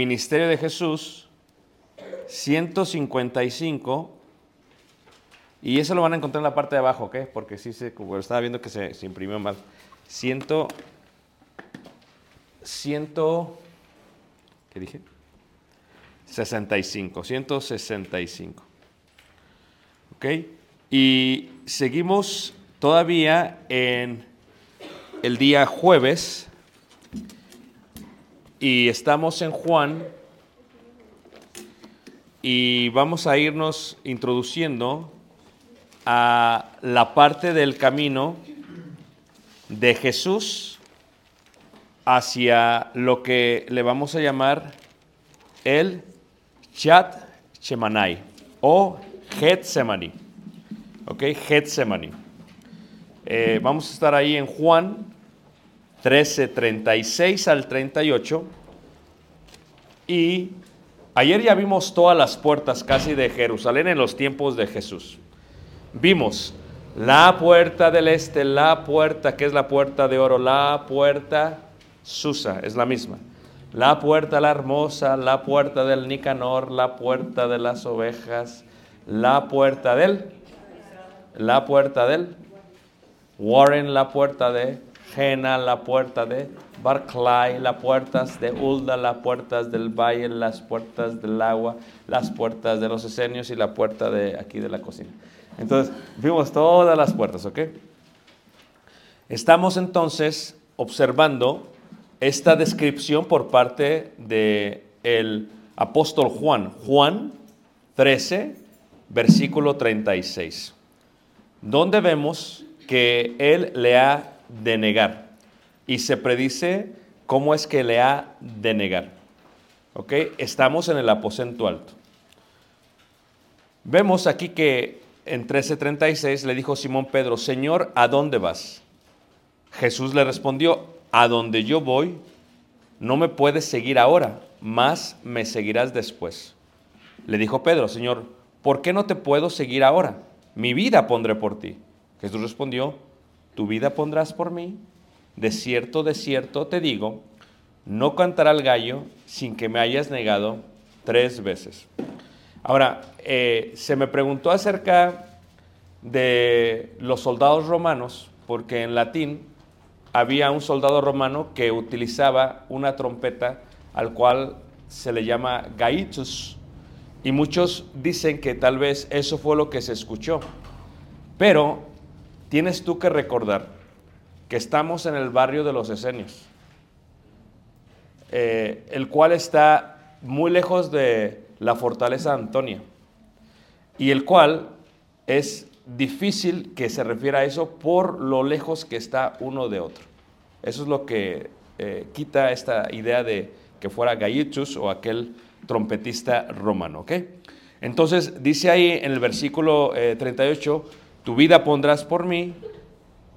ministerio de Jesús, 155, y eso lo van a encontrar en la parte de abajo, ¿ok? Porque sí se, como estaba viendo que se, se imprimió mal. 100, 100, ¿qué dije? 65, 165. ¿Ok? Y seguimos todavía en el día jueves y estamos en Juan y vamos a irnos introduciendo a la parte del camino de Jesús hacia lo que le vamos a llamar el Chat Shemanai o Getsemani. ¿Ok? Getsemani. Eh, vamos a estar ahí en Juan 13, 36 al 38. Y ayer ya vimos todas las puertas casi de Jerusalén en los tiempos de Jesús. Vimos la puerta del este, la puerta que es la puerta de oro, la puerta Susa, es la misma. La puerta la hermosa, la puerta del Nicanor, la puerta de las ovejas, la puerta del, la puerta del Warren, la puerta de Jena, la puerta de Barclay, las puertas de Ulda, las puertas del valle, las puertas del agua, las puertas de los esenios y la puerta de aquí de la cocina. Entonces, vimos todas las puertas, ¿ok? Estamos entonces observando esta descripción por parte del el apóstol Juan. Juan 13, versículo 36, donde vemos que él le ha de negar y se predice cómo es que le ha de negar. ¿Ok? Estamos en el aposento alto. Vemos aquí que en 13:36 le dijo Simón Pedro, Señor, ¿a dónde vas? Jesús le respondió, a donde yo voy, no me puedes seguir ahora, más me seguirás después. Le dijo Pedro, Señor, ¿por qué no te puedo seguir ahora? Mi vida pondré por ti. Jesús respondió, tu vida pondrás por mí. De cierto, de cierto te digo, no cantará el gallo sin que me hayas negado tres veces. Ahora, eh, se me preguntó acerca de los soldados romanos, porque en latín había un soldado romano que utilizaba una trompeta al cual se le llama gaitus, y muchos dicen que tal vez eso fue lo que se escuchó. Pero tienes tú que recordar que estamos en el barrio de los esenios. eh, el cual está muy lejos de la fortaleza Antonia, y el cual es difícil que se refiera a eso por lo lejos que está uno de otro. Eso es lo que eh, quita esta idea de que fuera Gaiuchus o aquel trompetista romano. ¿ok? Entonces dice ahí en el versículo eh, 38, tu vida pondrás por mí,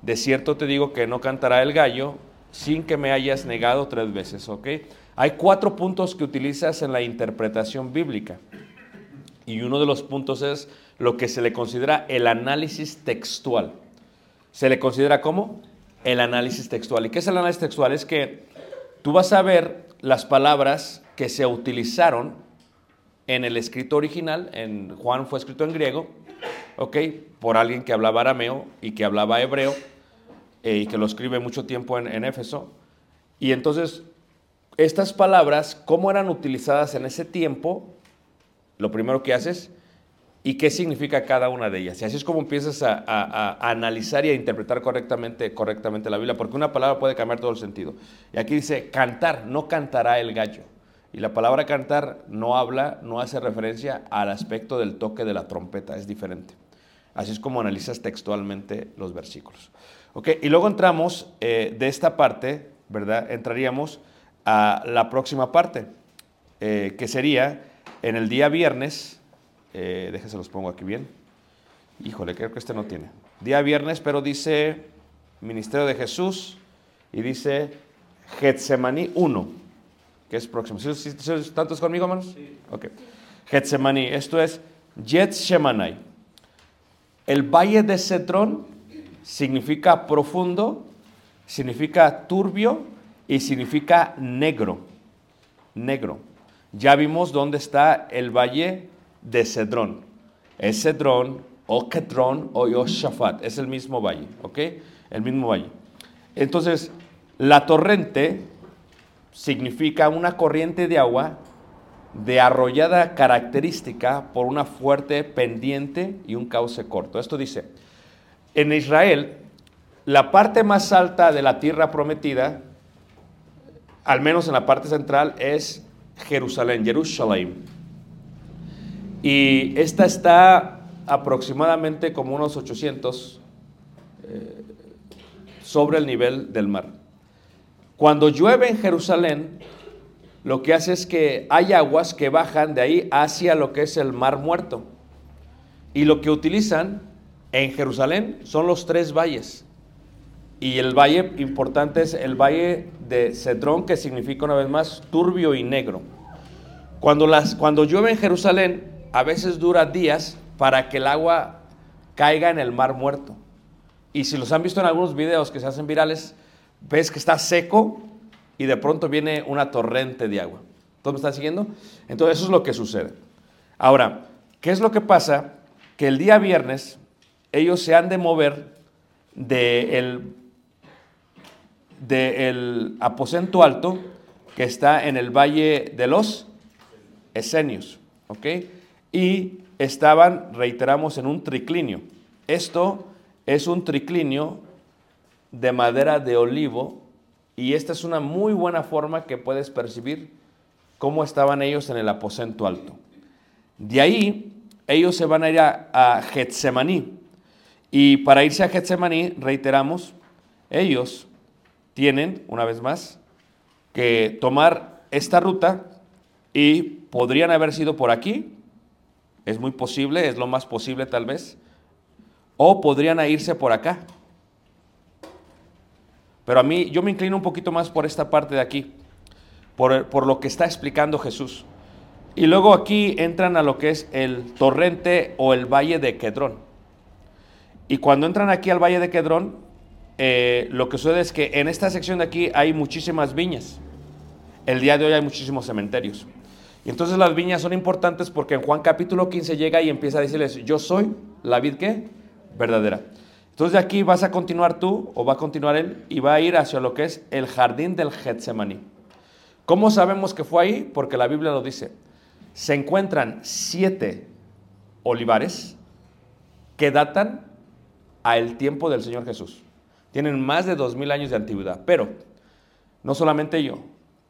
de cierto te digo que no cantará el gallo sin que me hayas negado tres veces. ¿ok? Hay cuatro puntos que utilizas en la interpretación bíblica. Y uno de los puntos es lo que se le considera el análisis textual. Se le considera como el análisis textual. ¿Y qué es el análisis textual? Es que tú vas a ver las palabras que se utilizaron en el escrito original, en Juan fue escrito en griego, ¿ok? Por alguien que hablaba arameo y que hablaba hebreo eh, y que lo escribe mucho tiempo en, Éfeso. Y entonces, estas palabras, ¿cómo eran utilizadas en ese tiempo? Lo primero que haces, y qué significa cada una de ellas. Y así es como empiezas a, a- a analizar y a interpretar correctamente, correctamente la Biblia, porque una palabra puede cambiar todo el sentido. Y aquí dice cantar, no cantará el gallo. Y la palabra cantar no habla, no hace referencia al aspecto del toque de la trompeta, es diferente. Así es como analizas textualmente los versículos. ¿Ok? Y luego entramos eh, de esta parte, ¿verdad? Entraríamos a la próxima parte, eh, que sería en el día viernes, eh, déjense los pongo aquí bien. Híjole, creo que este no tiene. Día viernes, pero dice Ministerio de Jesús y dice Getsemaní 1, que es próximo. ¿Sí, sí, sí, ¿Están todos conmigo, hermanos? Sí. Ok. Getsemaní, esto es Getsemaní. El valle de Cedrón significa profundo, significa turbio y significa negro. Negro. Ya vimos dónde está el valle de Cedrón. Es Cedrón o Kedrón o Yoshafat. Es el mismo valle, ¿ok? El mismo valle. Entonces, la torrente significa una corriente de agua de arrollada característica por una fuerte pendiente y un cauce corto. Esto dice, en Israel, la parte más alta de la tierra prometida, al menos en la parte central, es Jerusalén, Jerusalén. Y esta está aproximadamente como unos 800 eh, sobre el nivel del mar. Cuando llueve en Jerusalén, lo que hace es que hay aguas que bajan de ahí hacia lo que es el mar muerto. Y lo que utilizan en Jerusalén son los tres valles. Y el valle importante es el valle de Cedrón, que significa una vez más turbio y negro. Cuando, las, cuando llueve en Jerusalén, a veces dura días para que el agua caiga en el mar muerto. Y si los han visto en algunos videos que se hacen virales, ves que está seco y de pronto viene una torrente de agua. ¿Todos me están siguiendo? Entonces eso es lo que sucede. Ahora, ¿qué es lo que pasa? Que el día viernes ellos se han de mover del de el aposento alto que está en el valle de los Esenios, ¿ok? Y estaban, reiteramos, en un triclinio. Esto es un triclinio de madera de olivo y esta es una muy buena forma que puedes percibir cómo estaban ellos en el aposento alto. De ahí, ellos se van a ir a, a Getsemaní. Y para irse a Getsemaní, reiteramos, ellos tienen, una vez más, que tomar esta ruta y podrían haber sido por aquí, es muy posible, es lo más posible tal vez, o podrían irse por acá. Pero a mí, yo me inclino un poquito más por esta parte de aquí, por, por lo que está explicando Jesús. Y luego aquí entran a lo que es el torrente o el valle de Quedrón. Y cuando entran aquí al valle de Quedrón, eh, lo que sucede es que en esta sección de aquí hay muchísimas viñas. El día de hoy hay muchísimos cementerios. Y entonces las viñas son importantes porque en Juan capítulo 15 llega y empieza a decirles, yo soy la vid que verdadera. Entonces de aquí vas a continuar tú o va a continuar él y va a ir hacia lo que es el jardín del Getsemaní. ¿Cómo sabemos que fue ahí? Porque la Biblia lo dice. Se encuentran siete olivares que datan al tiempo del Señor Jesús. Tienen más de dos mil años de antigüedad. Pero, no solamente ello,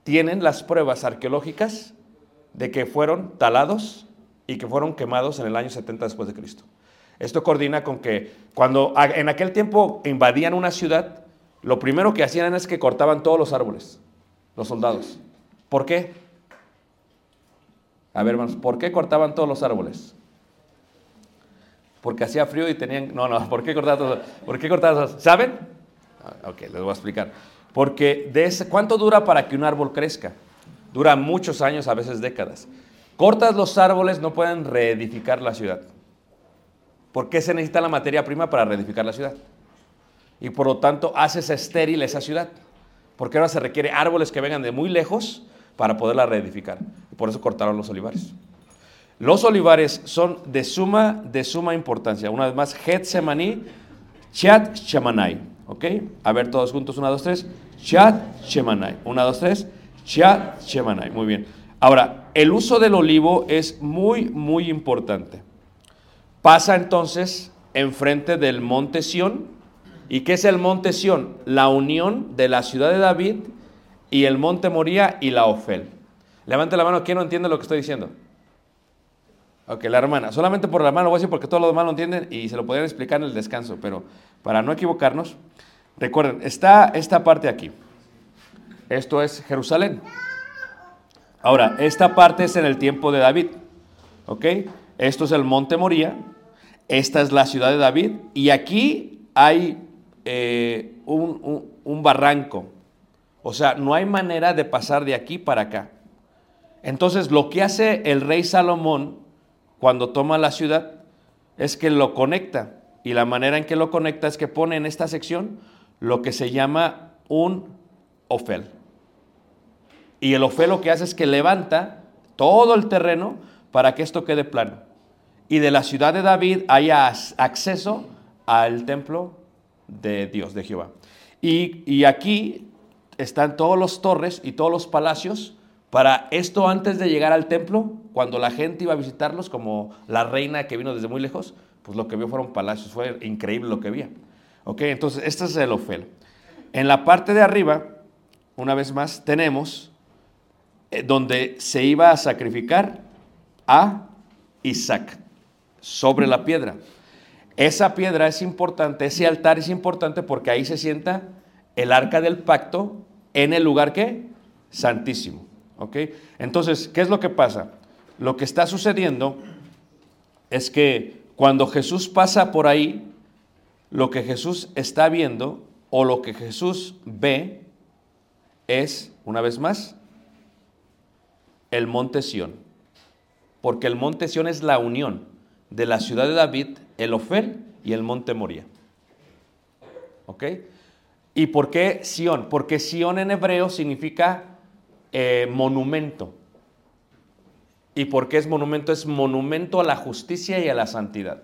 tienen las pruebas arqueológicas de que fueron talados y que fueron quemados en el año 70 después de Cristo. Esto coordina con que cuando en aquel tiempo invadían una ciudad, lo primero que hacían es que cortaban todos los árboles, los soldados. ¿Por qué? A ver, hermanos, ¿por qué cortaban todos los árboles? Porque hacía frío y tenían... No, no, ¿por qué cortaban todos? ¿Por qué cortaban todos? ¿Saben? Ah, Ok, les voy a explicar. Porque de ¿cuánto dura para que un árbol crezca? Dura muchos años, a veces décadas. Cortas los árboles, no pueden reedificar la ciudad. ¿Por qué se necesita la materia prima para reedificar la ciudad? Y por lo tanto haces estéril esa ciudad. Porque ahora se requiere árboles que vengan de muy lejos para poderla reedificar. Y por eso cortaron los olivares. Los olivares son de suma, de suma importancia. Una vez más, Getsemaní, Chat Shemanai. ¿Ok? A ver todos juntos, una, dos, tres. Chat Shemanai. Una, dos, tres. Chat Shemanai. Muy bien. Ahora, el uso del olivo es muy, muy importante. Pasa entonces enfrente del monte Sión. ¿Y qué es el monte Sión? La unión de la ciudad de David y el monte Moría y la Ofel. Levante la mano, ¿quién no entiende lo que estoy diciendo? Ok, la hermana. Solamente por la mano lo voy a decir porque todos los demás lo entienden y se lo podrían explicar en el descanso, pero para no equivocarnos, recuerden, está esta parte aquí. Esto es Jerusalén. Ahora, esta parte es en el tiempo de David. ¿Ok? Esto es el monte Moría. Esta es la ciudad de David. Y aquí hay eh, un, un- un barranco. O sea, no hay manera de pasar de aquí para acá. Entonces, lo que hace el rey Salomón cuando toma la ciudad es que lo conecta. Y la manera en que lo conecta es que pone en esta sección lo que se llama un ofel. Y el ofel lo que hace es que levanta todo el terreno para que esto quede plano. Y de la ciudad de David haya acceso al templo de Dios, de Jehová. Y, aquí están todos los torres y todos los palacios para esto antes de llegar al templo, cuando la gente iba a visitarlos, como la reina que vino desde muy lejos, pues lo que vio fueron palacios, fue increíble lo que veía. Ok, entonces este es el Ofel. En la parte de arriba, una vez más, tenemos eh, donde se iba a sacrificar a Isaac sobre la piedra. Esa piedra es importante, ese altar es importante porque ahí se sienta el arca del pacto en el lugar que santísimo. ¿ok? Entonces, ¿qué es lo que pasa? Lo que está sucediendo es que cuando Jesús pasa por ahí, lo que Jesús está viendo o lo que Jesús ve es, una vez más, el monte Sión. Porque el monte Sión es la unión de la ciudad de David, el Ofel y el monte Moría. ¿Ok? ¿Y por qué Sión? Porque Sión en hebreo significa eh, monumento. ¿Y por qué es monumento? Es monumento a la justicia y a la santidad.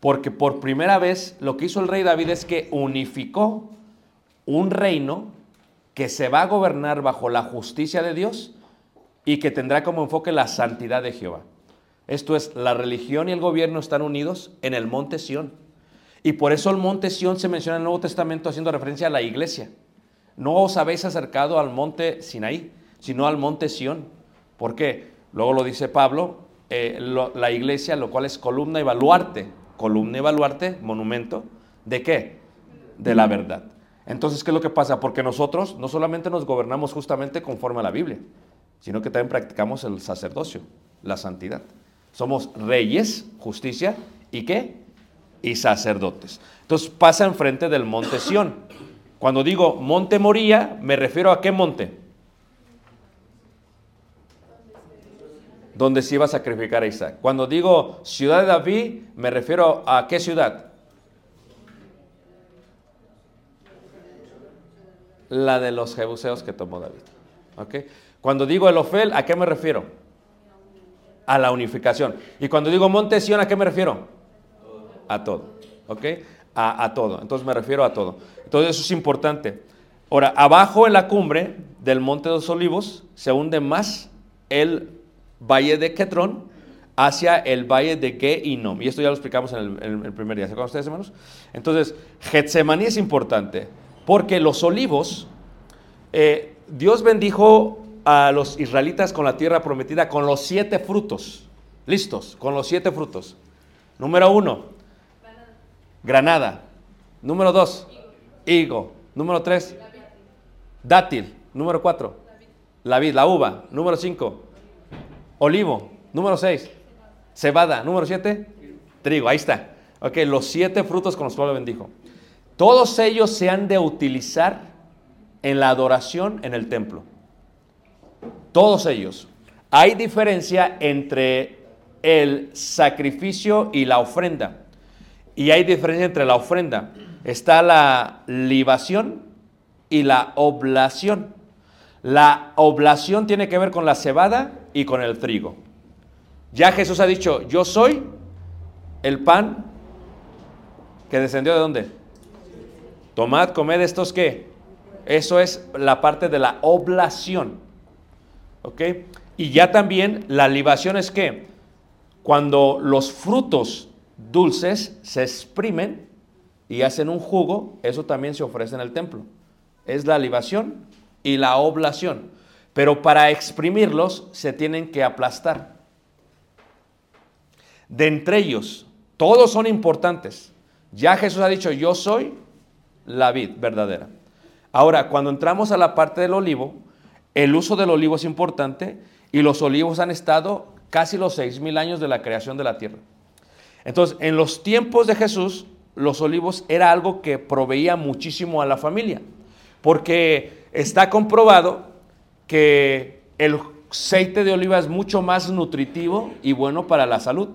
Porque por primera vez lo que hizo el rey David es que unificó un reino que se va a gobernar bajo la justicia de Dios y que tendrá como enfoque la santidad de Jehová. Esto es, la religión y el gobierno están unidos en el monte Sión. Y por eso el monte Sión se menciona en el Nuevo Testamento haciendo referencia a la iglesia. No os habéis acercado al monte Sinaí, sino al monte Sión. ¿Por qué? Luego lo dice Pablo, eh, la iglesia, lo cual es columna y baluarte. Columna y baluarte, monumento. ¿De qué? De la verdad. Entonces, ¿qué es lo que pasa? Porque nosotros no solamente nos gobernamos justamente conforme a la Biblia, sino que también practicamos el sacerdocio, la santidad. Somos reyes, justicia y qué? Y sacerdotes. Entonces pasa enfrente del monte Sión. Cuando digo monte Moría, me refiero a qué monte? Donde se iba a sacrificar a Isaac. Cuando digo ciudad de David, me refiero a qué ciudad? La de los jebuseos que tomó David. Cuando digo el Ofel, ¿a qué me refiero? A la unificación. Y cuando digo monte Sión, ¿a qué me refiero? A todo. ¿Ok? A, a todo. Entonces me refiero a todo. Entonces eso es importante. Ahora, abajo en la cumbre del Monte de los Olivos se hunde más el valle de Quetrón hacia el valle de Geinom. Y esto ya lo explicamos en el, en el primer día. ¿Se acuerdan ustedes, hermanos? Entonces, Getsemaní es importante porque los olivos, eh, Dios bendijo a los israelitas con la tierra prometida con los siete frutos. Listos, con los siete frutos. Número uno, granada. Número dos, higo. Número tres, dátil. Número cuatro, la vid, la uva. Número cinco, olivo. Número seis, cebada. Número siete, trigo. Ahí está. Ok, los siete frutos con los cuales bendijo. Todos ellos se han de utilizar en la adoración en el templo. Todos ellos. Hay diferencia entre el sacrificio y la ofrenda. Y hay diferencia entre la ofrenda. Está la libación y la oblación. La oblación tiene que ver con la cebada y con el trigo. Ya Jesús ha dicho, yo soy el pan que descendió de dónde? Tomad, comed estos qué? Eso es la parte de la oblación. Y ya también la libación es que cuando los frutos dulces se exprimen y hacen un jugo, eso también se ofrece en el templo. Es la libación y la oblación. Pero para exprimirlos se tienen que aplastar. De entre ellos, todos son importantes. Ya Jesús ha dicho, yo soy la vid verdadera. Ahora, cuando entramos a la parte del olivo, el uso del olivo es importante y los olivos han estado casi los seis mil años de la creación de la tierra. Entonces, en los tiempos de Jesús, los olivos era algo que proveía muchísimo a la familia, porque está comprobado que el aceite de oliva es mucho más nutritivo y bueno para la salud.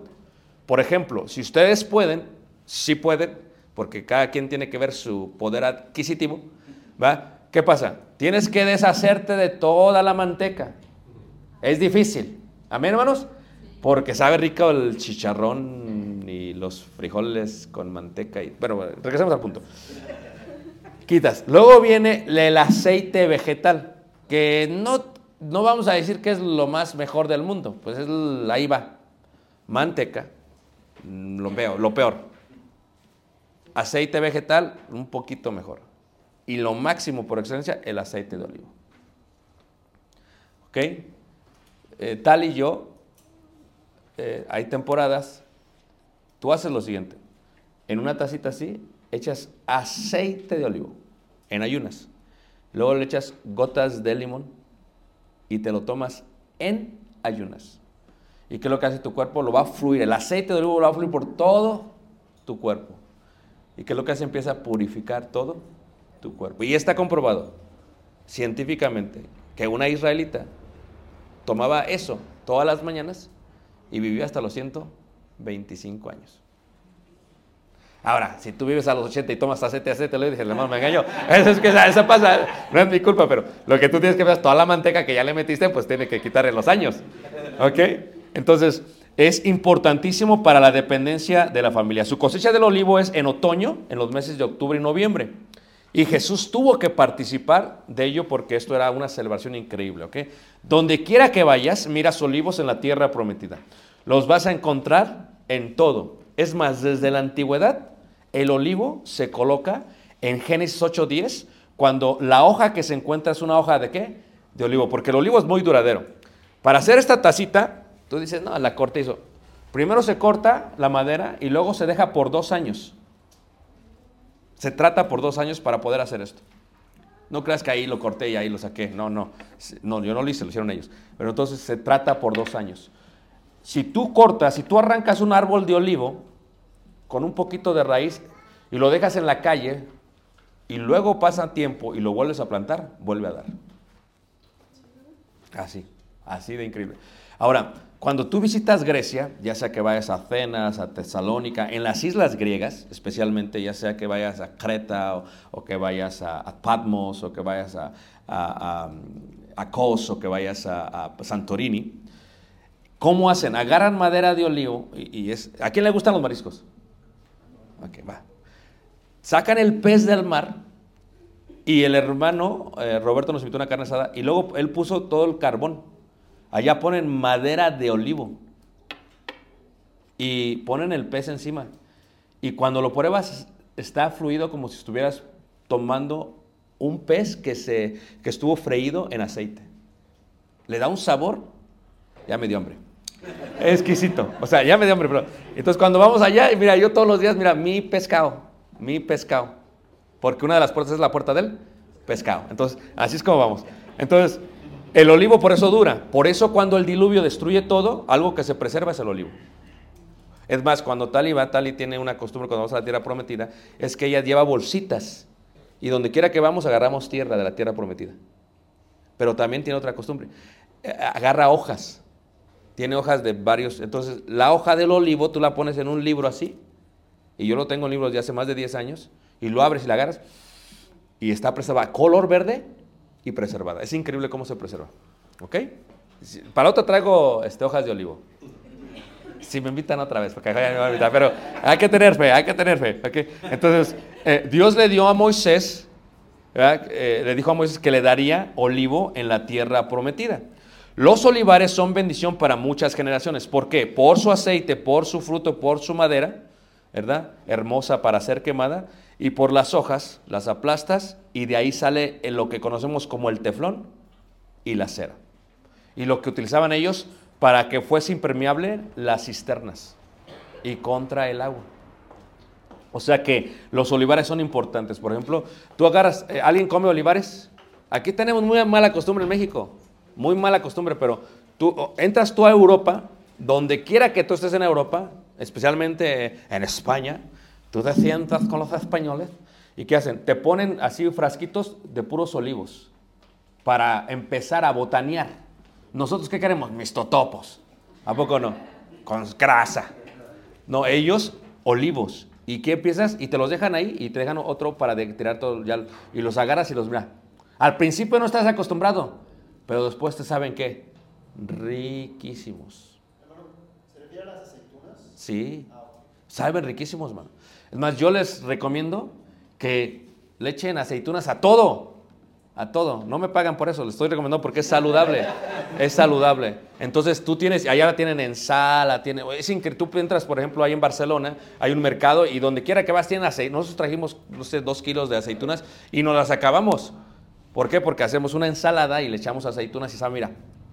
Por ejemplo, si ustedes pueden, si pueden, porque cada quien tiene que ver su poder adquisitivo, ¿va? ¿Qué pasa? Tienes que deshacerte de toda la manteca. Es difícil. Amén, hermanos. Porque sabe rico el chicharrón y los frijoles con manteca. Y, bueno, regresemos al punto. Quitas. Luego viene el aceite vegetal, que no, no vamos a decir que es lo más mejor del mundo. Pues es ahí va. Manteca, lo peor. Aceite vegetal, un poquito mejor. Y lo máximo por excelencia, el aceite de olivo. ¿Ok? Eh, tal y yo, eh, hay temporadas, tú haces lo siguiente. En una tacita así, echas aceite de olivo, en ayunas. Luego le echas gotas de limón y te lo tomas en ayunas. ¿Y qué es lo que hace tu cuerpo? Lo va a fluir. El aceite de olivo lo va a fluir por todo tu cuerpo. ¿Y qué es lo que hace? Empieza a purificar todo tu cuerpo. Y está comprobado científicamente que una israelita tomaba eso todas las mañanas y vivía hasta los 125 años. Ahora, si tú vives a los 80 y tomas aceite, aceite, le dije, hermano, me engañó. Eso es que eso pasa, no es mi culpa, pero lo que tú tienes que ver es toda la manteca que ya le metiste, pues tiene que quitarle los años. ¿Ok? Entonces, es importantísimo para la dependencia de la familia. Su cosecha del olivo es en otoño, en los meses de octubre y noviembre. Y Jesús tuvo que participar de ello porque esto era una celebración increíble, ¿ok? Donde quiera que vayas, miras olivos en la tierra prometida. Los vas a encontrar en todo. Es más, desde la antigüedad, el olivo se coloca en Génesis 8:10, cuando la hoja que se encuentra es una hoja de qué? De olivo, porque el olivo es muy duradero. Para hacer esta tacita, tú dices, no, la corté hizo. Primero se corta la madera y luego se deja por dos años. Se trata por dos años para poder hacer esto. No creas que ahí lo corté y ahí lo saqué. No, no. No, yo no lo hice, lo hicieron ellos. Pero entonces se trata por dos años. Si tú cortas, si tú arrancas un árbol de olivo con un poquito de raíz y lo dejas en la calle y luego pasa tiempo y lo vuelves a plantar, vuelve a dar. Así, así de increíble. Ahora, cuando tú visitas Grecia, ya sea que vayas a Atenas, a Tesalónica, en las islas griegas, especialmente, ya sea que vayas a Creta o, que vayas a, Patmos o que vayas a, a, Kos o que vayas a, Santorini, ¿cómo hacen? Agarran madera de olivo y, es... ¿A quién le gustan los mariscos? Ok, va. Sacan el pez del mar y el hermano eh, Roberto nos invitó una carne asada y luego él puso todo el carbón Allá ponen madera de olivo y ponen el pez encima. Y cuando lo pruebas está fluido como si estuvieras tomando un pez que, se, que estuvo freído en aceite. Le da un sabor, ya me dio hambre. Exquisito. O sea, ya me dio hambre, pero. Entonces, cuando vamos allá, y mira, yo todos los días, mira, mi pescado, mi pescado. Porque una de las puertas es la puerta del pescado. Entonces, así es como vamos. Entonces, el olivo por eso dura. Por eso, cuando el diluvio destruye todo, algo que se preserva es el olivo. Es más, cuando Tali va, Tali tiene una costumbre cuando vamos a la tierra prometida, es que ella lleva bolsitas. Y donde quiera que vamos, agarramos tierra de la tierra prometida. Pero también tiene otra costumbre. Eh, Agarra hojas tiene hojas de varios. Entonces, la hoja del olivo tú la pones en un libro así. Y yo lo tengo en libros de hace más de 10 años. Y lo abres y la agarras. Y está preservada. Color verde y preservada. Es increíble cómo se preserva. ¿Ok? Para otra traigo este, hojas de olivo. Si me invitan otra vez, porque ya me invitar, pero hay que tener fe, hay que tener fe. ¿ok? Entonces, eh, Dios le dio a Moisés. Eh, le dijo a Moisés que le daría olivo en la tierra prometida. Los olivares son bendición para muchas generaciones. ¿Por qué? Por su aceite, por su fruto, por su madera, ¿verdad? Hermosa para ser quemada. Y por las hojas, las aplastas y de ahí sale lo que conocemos como el teflón y la cera. Y lo que utilizaban ellos para que fuese impermeable las cisternas y contra el agua. O sea que los olivares son importantes. Por ejemplo, tú agarras, eh, ¿alguien come olivares? Aquí tenemos muy mala costumbre en México, muy mala costumbre, pero tú entras tú a Europa, donde quiera que tú estés en Europa, especialmente en España, tú te sientas con los españoles y ¿qué hacen? Te ponen así frasquitos de puros olivos para empezar a botanear. ¿Nosotros qué queremos? Mis totopos. ¿A poco no? Con grasa. No, ellos olivos. ¿Y qué empiezas? Y te los dejan ahí y te dejan otro para de- tirar todo. Ya, y los agarras y los mira. Al principio no estás acostumbrado, pero después te saben qué. Riquísimos. ¿Se refiere a las aceitunas? Sí. Saben riquísimos, mano. Es más, yo les recomiendo que le echen aceitunas a todo. A todo. No me pagan por eso, les estoy recomendando porque es saludable. Es saludable. Entonces tú tienes, allá tienen en sala, tiene, es increíble. Tú entras, por ejemplo, ahí en Barcelona, hay un mercado y donde quiera que vas tienen aceite. Nosotros trajimos, no sé, dos kilos de aceitunas y nos las acabamos. ¿Por qué? Porque hacemos una ensalada y le echamos aceitunas y sabe, mira,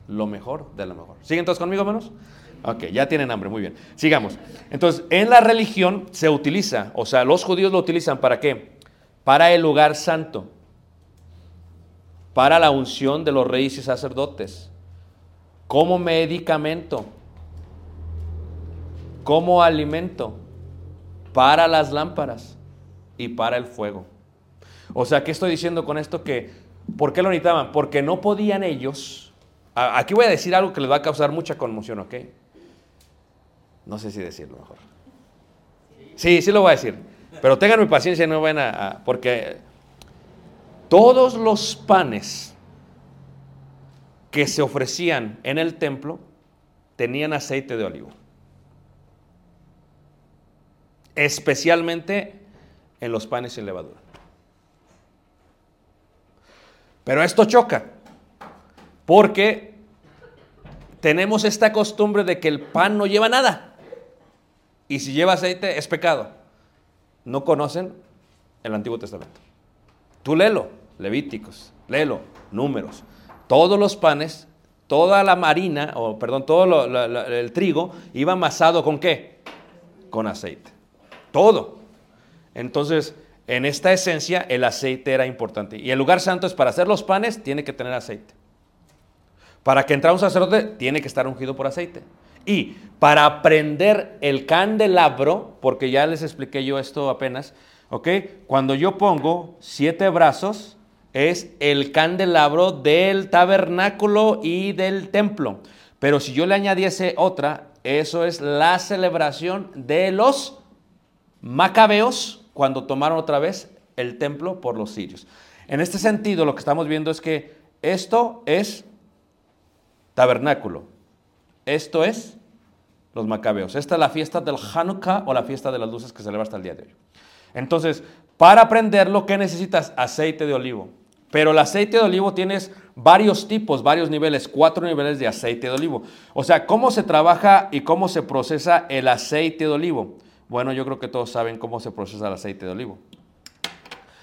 lo mejor de lo mejor. ¿Siguen todos conmigo, menos? Ok, ya tienen hambre, muy bien. Sigamos. Entonces, en la religión se utiliza, o sea, los judíos lo utilizan para qué? Para el lugar santo, para la unción de los reyes y sacerdotes, como medicamento, como alimento, para las lámparas y para el fuego. O sea, ¿qué estoy diciendo con esto? Que, ¿Por qué lo necesitaban? Porque no podían ellos. Aquí voy a decir algo que les va a causar mucha conmoción, ¿ok? No sé si decirlo mejor. Sí, sí lo voy a decir. Pero tengan mi paciencia y no vayan a, a- Porque todos los panes que se ofrecían en el templo tenían aceite de olivo. Especialmente en los panes sin levadura. Pero esto choca, porque tenemos esta costumbre de que el pan no lleva nada. Y si lleva aceite es pecado. No conocen el Antiguo Testamento. Tú léelo, Levíticos, léelo, Números. Todos los panes, toda la marina, o perdón, todo lo- el trigo iba amasado con qué? Con aceite. Todo. Entonces, en esta esencia, el aceite era importante. Y el lugar santo es para hacer los panes, tiene que tener aceite. Para que entre un sacerdote, tiene que estar ungido por aceite. Y para prender el candelabro, porque ya les expliqué yo esto apenas, ¿ok? Cuando yo pongo siete brazos, es el candelabro del tabernáculo y del templo. Pero si yo le añadiese otra, eso es la celebración de los macabeos cuando tomaron otra vez el templo por los sirios. En este sentido, lo que estamos viendo es que esto es tabernáculo. Esto es los macabeos. Esta es la fiesta del Hanukkah o la fiesta de las luces que se celebra hasta el día de hoy. Entonces, para prenderlo, ¿qué necesitas? Aceite de olivo. Pero el aceite de olivo tienes varios tipos, varios niveles, cuatro niveles de aceite de olivo. O sea, ¿cómo se trabaja y cómo se procesa el aceite de olivo? Bueno, yo creo que todos saben cómo se procesa el aceite de olivo.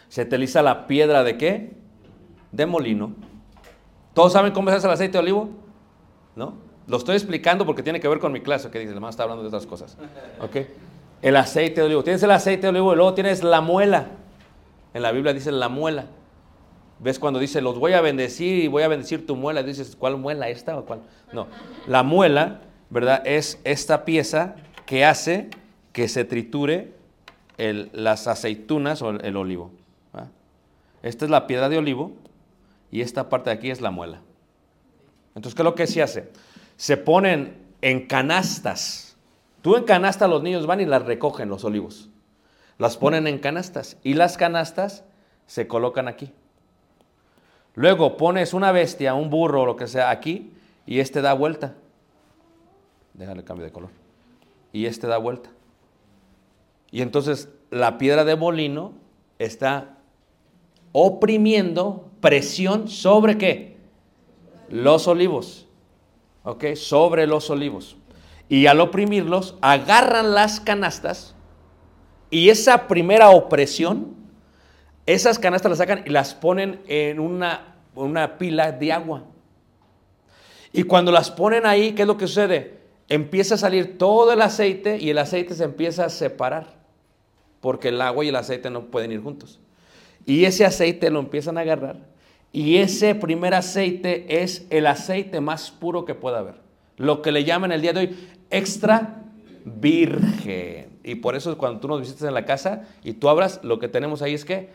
Se utiliza la piedra de qué? De molino. ¿Todos saben cómo se hace el aceite de olivo? ¿No? Lo estoy explicando porque tiene que ver con mi clase, que dice, el hermano está hablando de otras cosas. ¿Ok? El aceite de olivo. Tienes el aceite de olivo y luego tienes la muela. En la Biblia dice la muela. ¿Ves cuando dice, los voy a bendecir y voy a bendecir tu muela? Dices, ¿cuál muela esta o cuál? No. La muela, ¿verdad? Es esta pieza que hace que se triture las aceitunas o el, olivo. Esta es la piedra de olivo y esta parte de aquí es la muela. Entonces, ¿qué es lo que se hace? Se ponen en canastas. Tú en canasta los niños van y las recogen los olivos. Las ponen en canastas y las canastas se colocan aquí. Luego pones una bestia, un burro o lo que sea aquí y este da vuelta. Déjale cambio de color. Y este da vuelta. Y entonces la piedra de molino está oprimiendo presión sobre qué? Los olivos. ¿Ok? Sobre los olivos. Y al oprimirlos, agarran las canastas y esa primera opresión, esas canastas las sacan y las ponen en una, una pila de agua. Y cuando las ponen ahí, ¿qué es lo que sucede? Empieza a salir todo el aceite y el aceite se empieza a separar, porque el agua y el aceite no pueden ir juntos. Y ese aceite lo empiezan a agarrar y ese primer aceite es el aceite más puro que pueda haber. Lo que le llaman el día de hoy extra virgen. Y por eso cuando tú nos visitas en la casa y tú abras, lo que tenemos ahí es que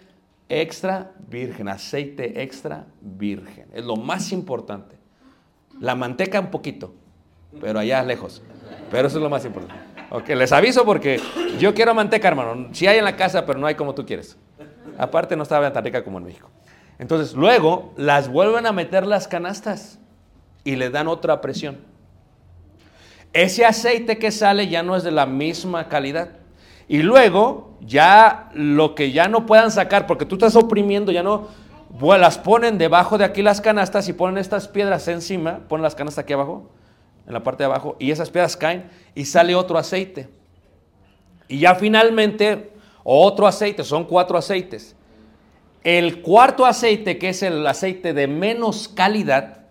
extra virgen, aceite extra virgen. Es lo más importante. La manteca un poquito, pero allá lejos. Pero eso es lo más importante. Ok, les aviso porque yo quiero manteca, hermano. Si hay en la casa, pero no hay como tú quieres. Aparte no estaba tan rica como en México. Entonces, luego las vuelven a meter las canastas y le dan otra presión. Ese aceite que sale ya no es de la misma calidad. Y luego, ya lo que ya no puedan sacar, porque tú estás oprimiendo, ya no, bu- las ponen debajo de aquí las canastas y ponen estas piedras encima, ponen las canastas aquí abajo, en la parte de abajo, y esas piedras caen y sale otro aceite. Y ya finalmente, otro aceite, son cuatro aceites. El cuarto aceite, que es el aceite de menos calidad,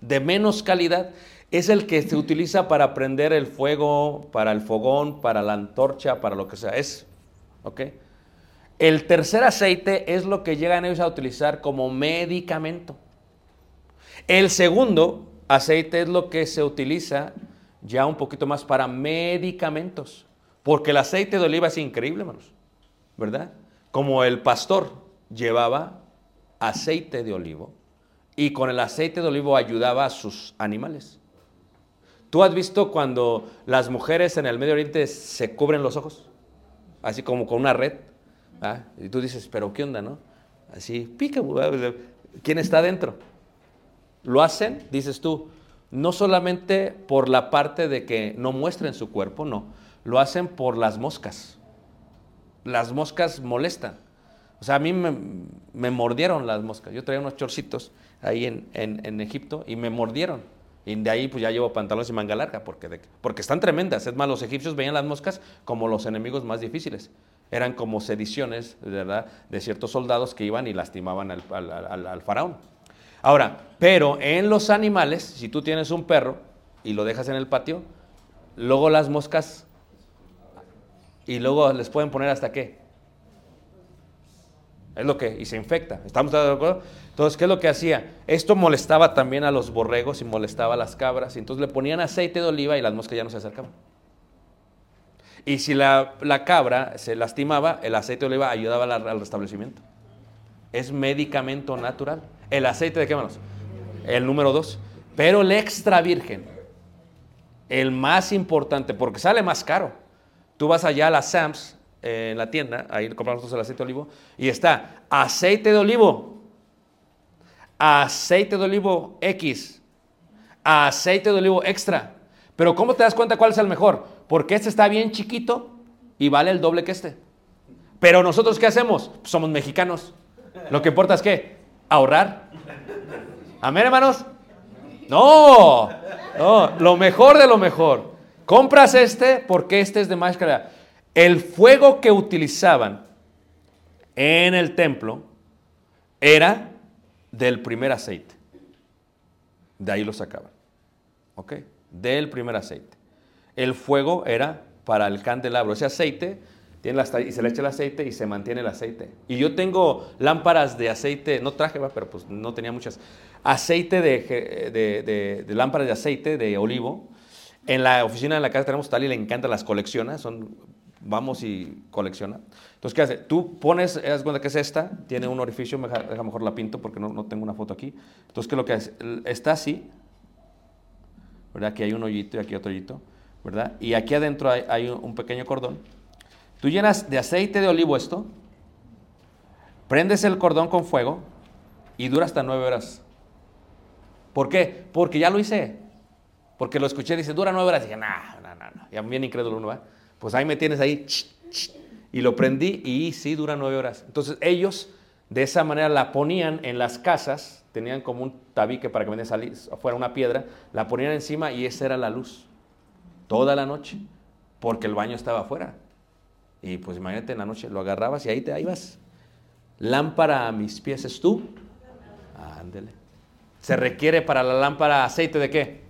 de menos calidad, es el que se utiliza para prender el fuego, para el fogón, para la antorcha, para lo que sea. ¿ok? El tercer aceite es lo que llegan ellos a utilizar como medicamento. El segundo aceite es lo que se utiliza ya un poquito más para medicamentos. Porque el aceite de oliva es increíble, hermanos. ¿Verdad? Como el pastor llevaba aceite de olivo y con el aceite de olivo ayudaba a sus animales. ¿Tú has visto cuando las mujeres en el Medio Oriente se cubren los ojos? Así como con una red. ¿ah? Y tú dices, pero ¿qué onda, no? Así, pica. ¿Quién está dentro? Lo hacen, dices tú, no solamente por la parte de que no muestren su cuerpo, no. Lo hacen por las moscas. Las moscas molestan. O sea, a mí me, me mordieron las moscas. Yo traía unos chorcitos ahí en, en- en Egipto y me mordieron. Y de ahí pues ya llevo pantalones y manga larga porque, de- porque están tremendas. Es más, los egipcios veían las moscas como los enemigos más difíciles. Eran como sediciones, ¿verdad? De ciertos soldados que iban y lastimaban al, al- al- al faraón. Ahora, pero en los animales, si tú tienes un perro y lo dejas en el patio, luego las moscas y luego les pueden poner hasta qué. Es lo que, y se infecta. ¿Estamos de acuerdo? Entonces, ¿qué es lo que hacía? Esto molestaba también a los borregos y molestaba a las cabras. Y entonces le ponían aceite de oliva y las moscas ya no se acercaban. Y si la, la cabra se lastimaba, el aceite de oliva ayudaba al, al restablecimiento. Es medicamento natural. ¿El aceite de qué manos? El número dos. Pero el extra virgen, el más importante, porque sale más caro. Tú vas allá a la Sam's, en la tienda, ahí compramos el aceite de olivo, y está aceite de olivo, aceite de olivo X, aceite de olivo extra. Pero ¿cómo te das cuenta cuál es el mejor? Porque este está bien chiquito y vale el doble que este. Pero nosotros ¿qué hacemos? Somos mexicanos. Lo que importa es qué? Ahorrar. Amén, hermanos. No, no, lo mejor de lo mejor. Compras este porque este es de más calidad. El fuego que utilizaban en el templo era del primer aceite. De ahí lo sacaban. ¿Ok? Del primer aceite. El fuego era para el candelabro. Ese aceite tiene la- y se le echa el aceite y se mantiene el aceite. Y yo tengo lámparas de aceite, no traje, pero pues no tenía muchas. Aceite de, de- lámparas de aceite de olivo. En la oficina de la casa tenemos tal y le encanta, las colecciona, son, vamos y colecciona. Entonces, ¿qué hace? Tú pones, haz cuenta que es esta, tiene un orificio, mejor la pinto porque no, tengo una foto aquí. Entonces, ¿qué lo que hace? Está así, ¿verdad? Aquí hay un hoyito y aquí otro hoyito, ¿verdad? Y aquí adentro hay, un pequeño cordón. Tú llenas de aceite de olivo esto, prendes el cordón con fuego y dura hasta nueve horas. ¿Por qué? Porque ya lo hice. Porque lo escuché, dice, dura nueve horas. Y dije, no, no, no, no. Ya bien incrédulo uno, ¿va? Pues ahí me tienes ahí. y lo prendí y sí, dura nueve horas. Entonces ellos de esa manera la ponían en las casas, tenían como un tabique para que venía salir afuera una piedra, la ponían encima y esa era la luz. Toda la noche. Porque el baño estaba afuera. Y pues imagínate en la noche, lo agarrabas y ahí te ahí vas. Lámpara a mis pies es tú. Ándele. Se requiere para la lámpara aceite de qué?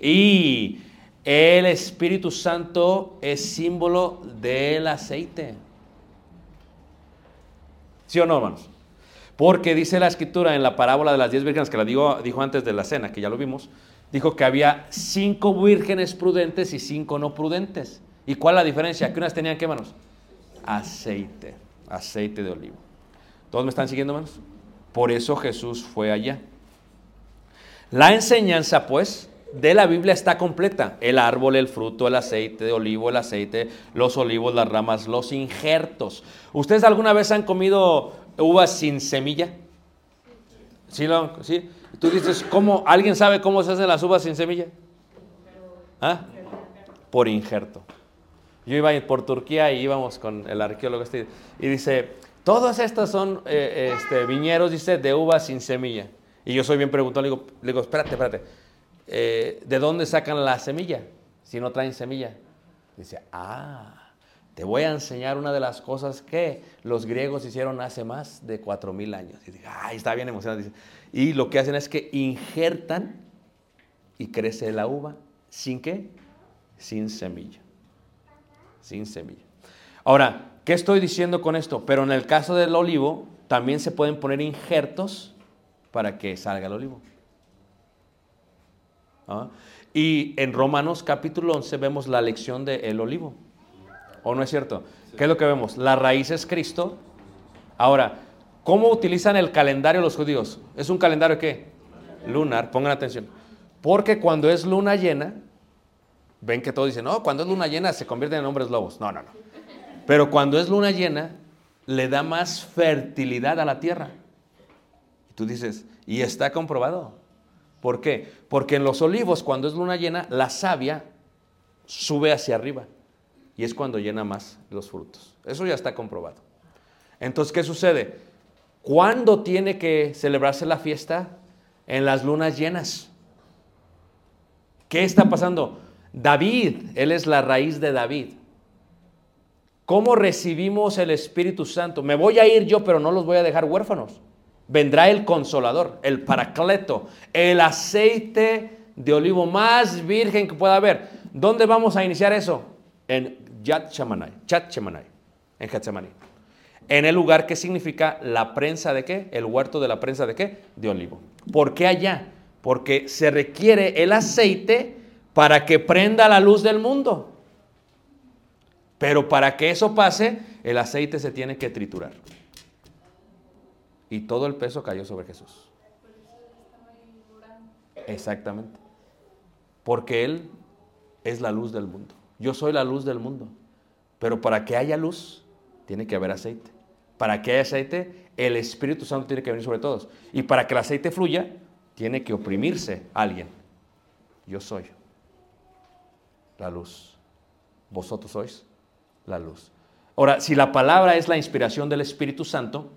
Y el Espíritu Santo es símbolo del aceite. ¿Sí o no, hermanos? Porque dice la escritura en la parábola de las diez vírgenes, que la digo, dijo antes de la cena, que ya lo vimos, dijo que había cinco vírgenes prudentes y cinco no prudentes. ¿Y cuál es la diferencia? Que unas tenían qué, hermanos? Aceite, aceite de olivo. ¿Todos me están siguiendo, hermanos? Por eso Jesús fue allá. La enseñanza, pues, de la Biblia está completa. El árbol, el fruto, el aceite de olivo, el aceite, los olivos, las ramas, los injertos. ¿Ustedes alguna vez han comido uvas sin semilla? ¿Sí? Lo, ¿sí? Tú dices, ¿cómo? ¿Alguien sabe cómo se hacen las uvas sin semilla? ¿Ah? Por injerto. Yo iba por Turquía y íbamos con el arqueólogo este y dice, todos estos son eh, este, viñeros, dice, de uvas sin semilla. Y yo soy bien preguntado, le digo, le digo espérate, espérate, eh, ¿de dónde sacan la semilla si no traen semilla? Dice, ah, te voy a enseñar una de las cosas que los griegos hicieron hace más de cuatro mil años. Y dije, ay, está bien emocionado. Dice, y lo que hacen es que injertan y crece la uva. ¿Sin qué? Sin semilla. Sin semilla. Ahora, ¿qué estoy diciendo con esto? Pero en el caso del olivo, también se pueden poner injertos para que salga el olivo. ¿Ah? Y en Romanos capítulo 11 vemos la lección del olivo. ¿O no es cierto? ¿Qué es lo que vemos? La raíz es Cristo. Ahora, ¿cómo utilizan el calendario los judíos? ¿Es un calendario qué? Lunar, pongan atención. Porque cuando es luna llena, ven que todos dicen, no, cuando es luna llena se convierten en hombres lobos. No, no, no. Pero cuando es luna llena, le da más fertilidad a la tierra. Y tú dices, y está comprobado. ¿Por qué? Porque en los olivos, cuando es luna llena, la savia sube hacia arriba. Y es cuando llena más los frutos. Eso ya está comprobado. Entonces, ¿qué sucede? ¿Cuándo tiene que celebrarse la fiesta? En las lunas llenas. ¿Qué está pasando? David, él es la raíz de David. ¿Cómo recibimos el Espíritu Santo? Me voy a ir yo, pero no los voy a dejar huérfanos. Vendrá el consolador, el paracleto, el aceite de olivo más virgen que pueda haber. ¿Dónde vamos a iniciar eso? En Yat Shamanai, Chat Shamanai, en Getsemaní. En el lugar que significa la prensa de qué? El huerto de la prensa de qué? De olivo. ¿Por qué allá? Porque se requiere el aceite para que prenda la luz del mundo. Pero para que eso pase, el aceite se tiene que triturar. Y todo el peso cayó sobre Jesús. Exactamente. Porque Él es la luz del mundo. Yo soy la luz del mundo. Pero para que haya luz, tiene que haber aceite. Para que haya aceite, el Espíritu Santo tiene que venir sobre todos. Y para que el aceite fluya, tiene que oprimirse alguien. Yo soy la luz. Vosotros sois la luz. Ahora, si la palabra es la inspiración del Espíritu Santo,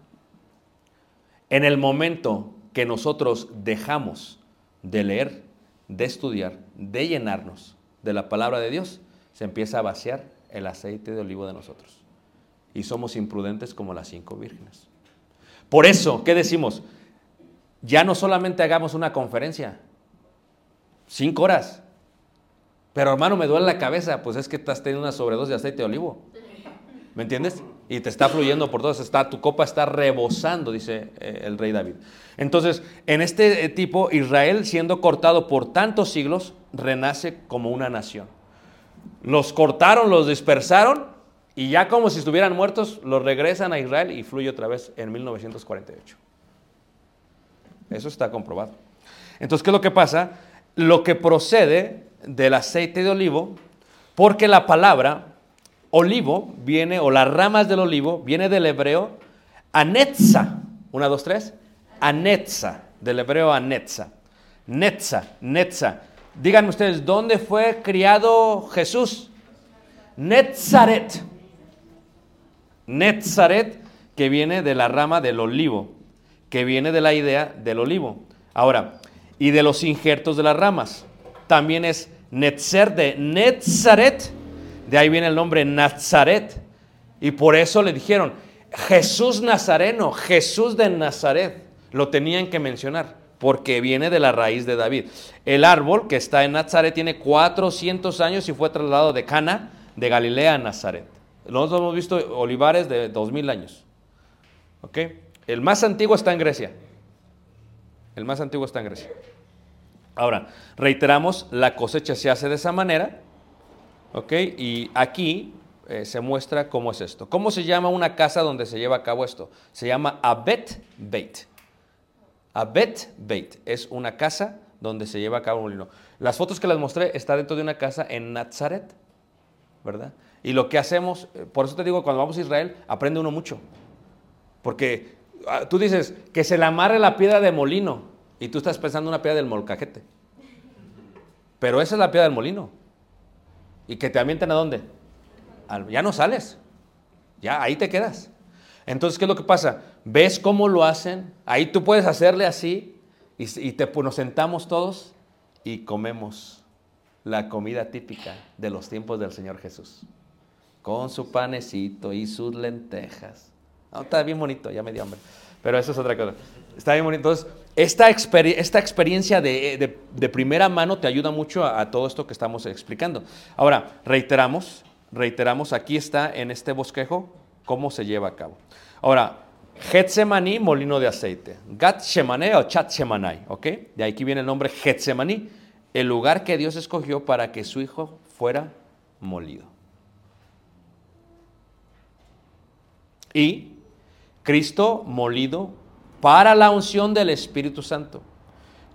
en el momento que nosotros dejamos de leer, de estudiar, de llenarnos de la palabra de Dios, se empieza a vaciar el aceite de olivo de nosotros. y somos imprudentes como las cinco vírgenes. Por eso, ¿qué decimos? Ya no solamente hagamos una conferencia, cinco horas. Pero hermano, me duele la cabeza, pues es que estás teniendo una sobredosis de aceite de olivo. ¿Me entiendes? Y te está fluyendo por todos, está, tu copa está rebosando, dice eh, el rey David. Entonces, en este eh, tipo, Israel siendo cortado por tantos siglos, renace como una nación. Los cortaron, los dispersaron y ya como si estuvieran muertos, los regresan a Israel y fluye otra vez en 1948. Eso está comprobado. Entonces, ¿qué es lo que pasa? Lo que procede del aceite de olivo, porque la palabra olivo viene, o las ramas del olivo, viene del hebreo anetza. Una, dos, tres. Anetza, del hebreo anetza. Netza, netza. Díganme ustedes, ¿dónde fue criado Jesús? Netzaret. Netzaret, que viene de la rama del olivo, que viene de la idea del olivo. Ahora, y de los injertos de las ramas. También es Netzer de Netzaret, de ahí viene el nombre Nazaret. Y por eso le dijeron, Jesús Nazareno, Jesús de Nazaret. Lo tenían que mencionar, porque viene de la raíz de David. El árbol que está en Nazaret tiene 400 años y fue trasladado de Cana, de Galilea a Nazaret. Nosotros hemos visto olivares de 2000 años. ¿Ok? El más antiguo está en Grecia. El más antiguo está en Grecia. Ahora, reiteramos, la cosecha se hace de esa manera. ¿Ok? Y aquí eh, se muestra cómo es esto. ¿Cómo se llama una casa donde se lleva a cabo esto? Se llama Abet Beit. Abet Beit es una casa donde se lleva a cabo un molino. Las fotos que les mostré está dentro de una casa en Nazaret, ¿verdad? Y lo que hacemos, eh, por eso te digo, cuando vamos a Israel, aprende uno mucho. Porque ah, tú dices que se le amarre la piedra de molino y tú estás pensando en una piedra del molcajete. Pero esa es la piedra del molino. ¿Y que te avienten a dónde? Ya no sales. Ya ahí te quedas. Entonces, ¿qué es lo que pasa? ¿Ves cómo lo hacen? Ahí tú puedes hacerle así y, y te, pues, nos sentamos todos y comemos la comida típica de los tiempos del Señor Jesús. Con su panecito y sus lentejas. No, está bien bonito, ya me dio hambre. Pero eso es otra cosa. Está bien bonito. Entonces, esta, esta experiencia de, de- de primera mano te ayuda mucho a, todo esto que estamos explicando. Ahora, reiteramos, reiteramos, aquí está en este bosquejo cómo se lleva a cabo. Ahora, Getsemaní, molino de aceite. Gat Shemané o Chat Shemanai, ¿ok? De aquí viene el nombre Getsemaní, el lugar que Dios escogió para que su hijo fuera molido. Y Cristo molido para la unción del Espíritu Santo.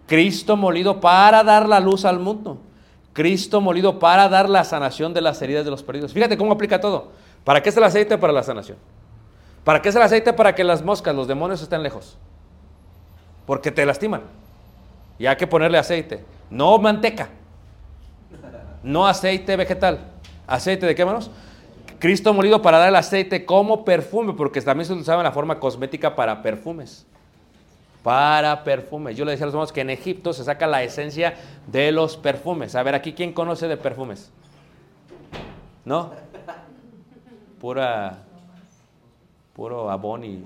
Cristo molido para dar la luz al mundo. Cristo molido para dar la sanación de las heridas de los perdidos. Fíjate cómo aplica todo. ¿Para qué es el aceite? Para la sanación. ¿Para qué es el aceite? Para que las moscas, los demonios estén lejos. Porque te lastiman. Y hay que ponerle aceite. No manteca. No aceite vegetal. ¿Aceite de qué manos? Cristo molido para dar el aceite como perfume, porque también se utilizaba en la forma cosmética para perfumes. Para perfumes. Yo le decía a los hermanos que en Egipto se saca la esencia de los perfumes. A ver, aquí, ¿quién conoce de perfumes? ¿No? Pura. Puro abón y.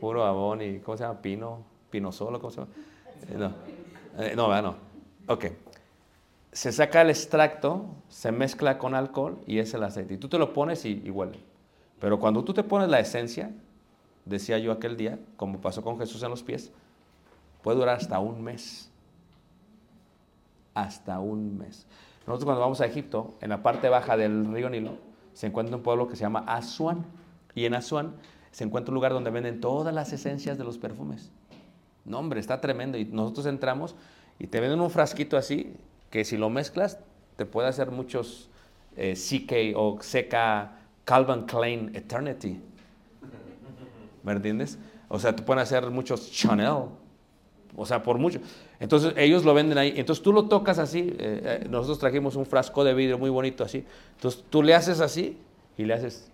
Puro abón y. ¿Cómo se llama? Pino. Pino solo, ¿cómo se llama? Eh, no. Eh, no, no. Ok se saca el extracto, se mezcla con alcohol y es el aceite. Y tú te lo pones y, y huele. Pero cuando tú te pones la esencia, decía yo aquel día, como pasó con Jesús en los pies, puede durar hasta un mes. Hasta un mes. Nosotros cuando vamos a Egipto, en la parte baja del río Nilo, se encuentra un pueblo que se llama Asuán. Y en Asuán se encuentra un lugar donde venden todas las esencias de los perfumes. No, hombre, está tremendo. Y nosotros entramos y te venden un frasquito así, que si lo mezclas, te puede hacer muchos eh, CK o CK Calvin Klein Eternity. ¿Me entiendes? O sea, te pueden hacer muchos Chanel. O sea, por mucho. Entonces, ellos lo venden ahí. Entonces, tú lo tocas así. eh, eh, nosotros trajimos un frasco de vidrio muy bonito así. Entonces, tú le haces así y le haces.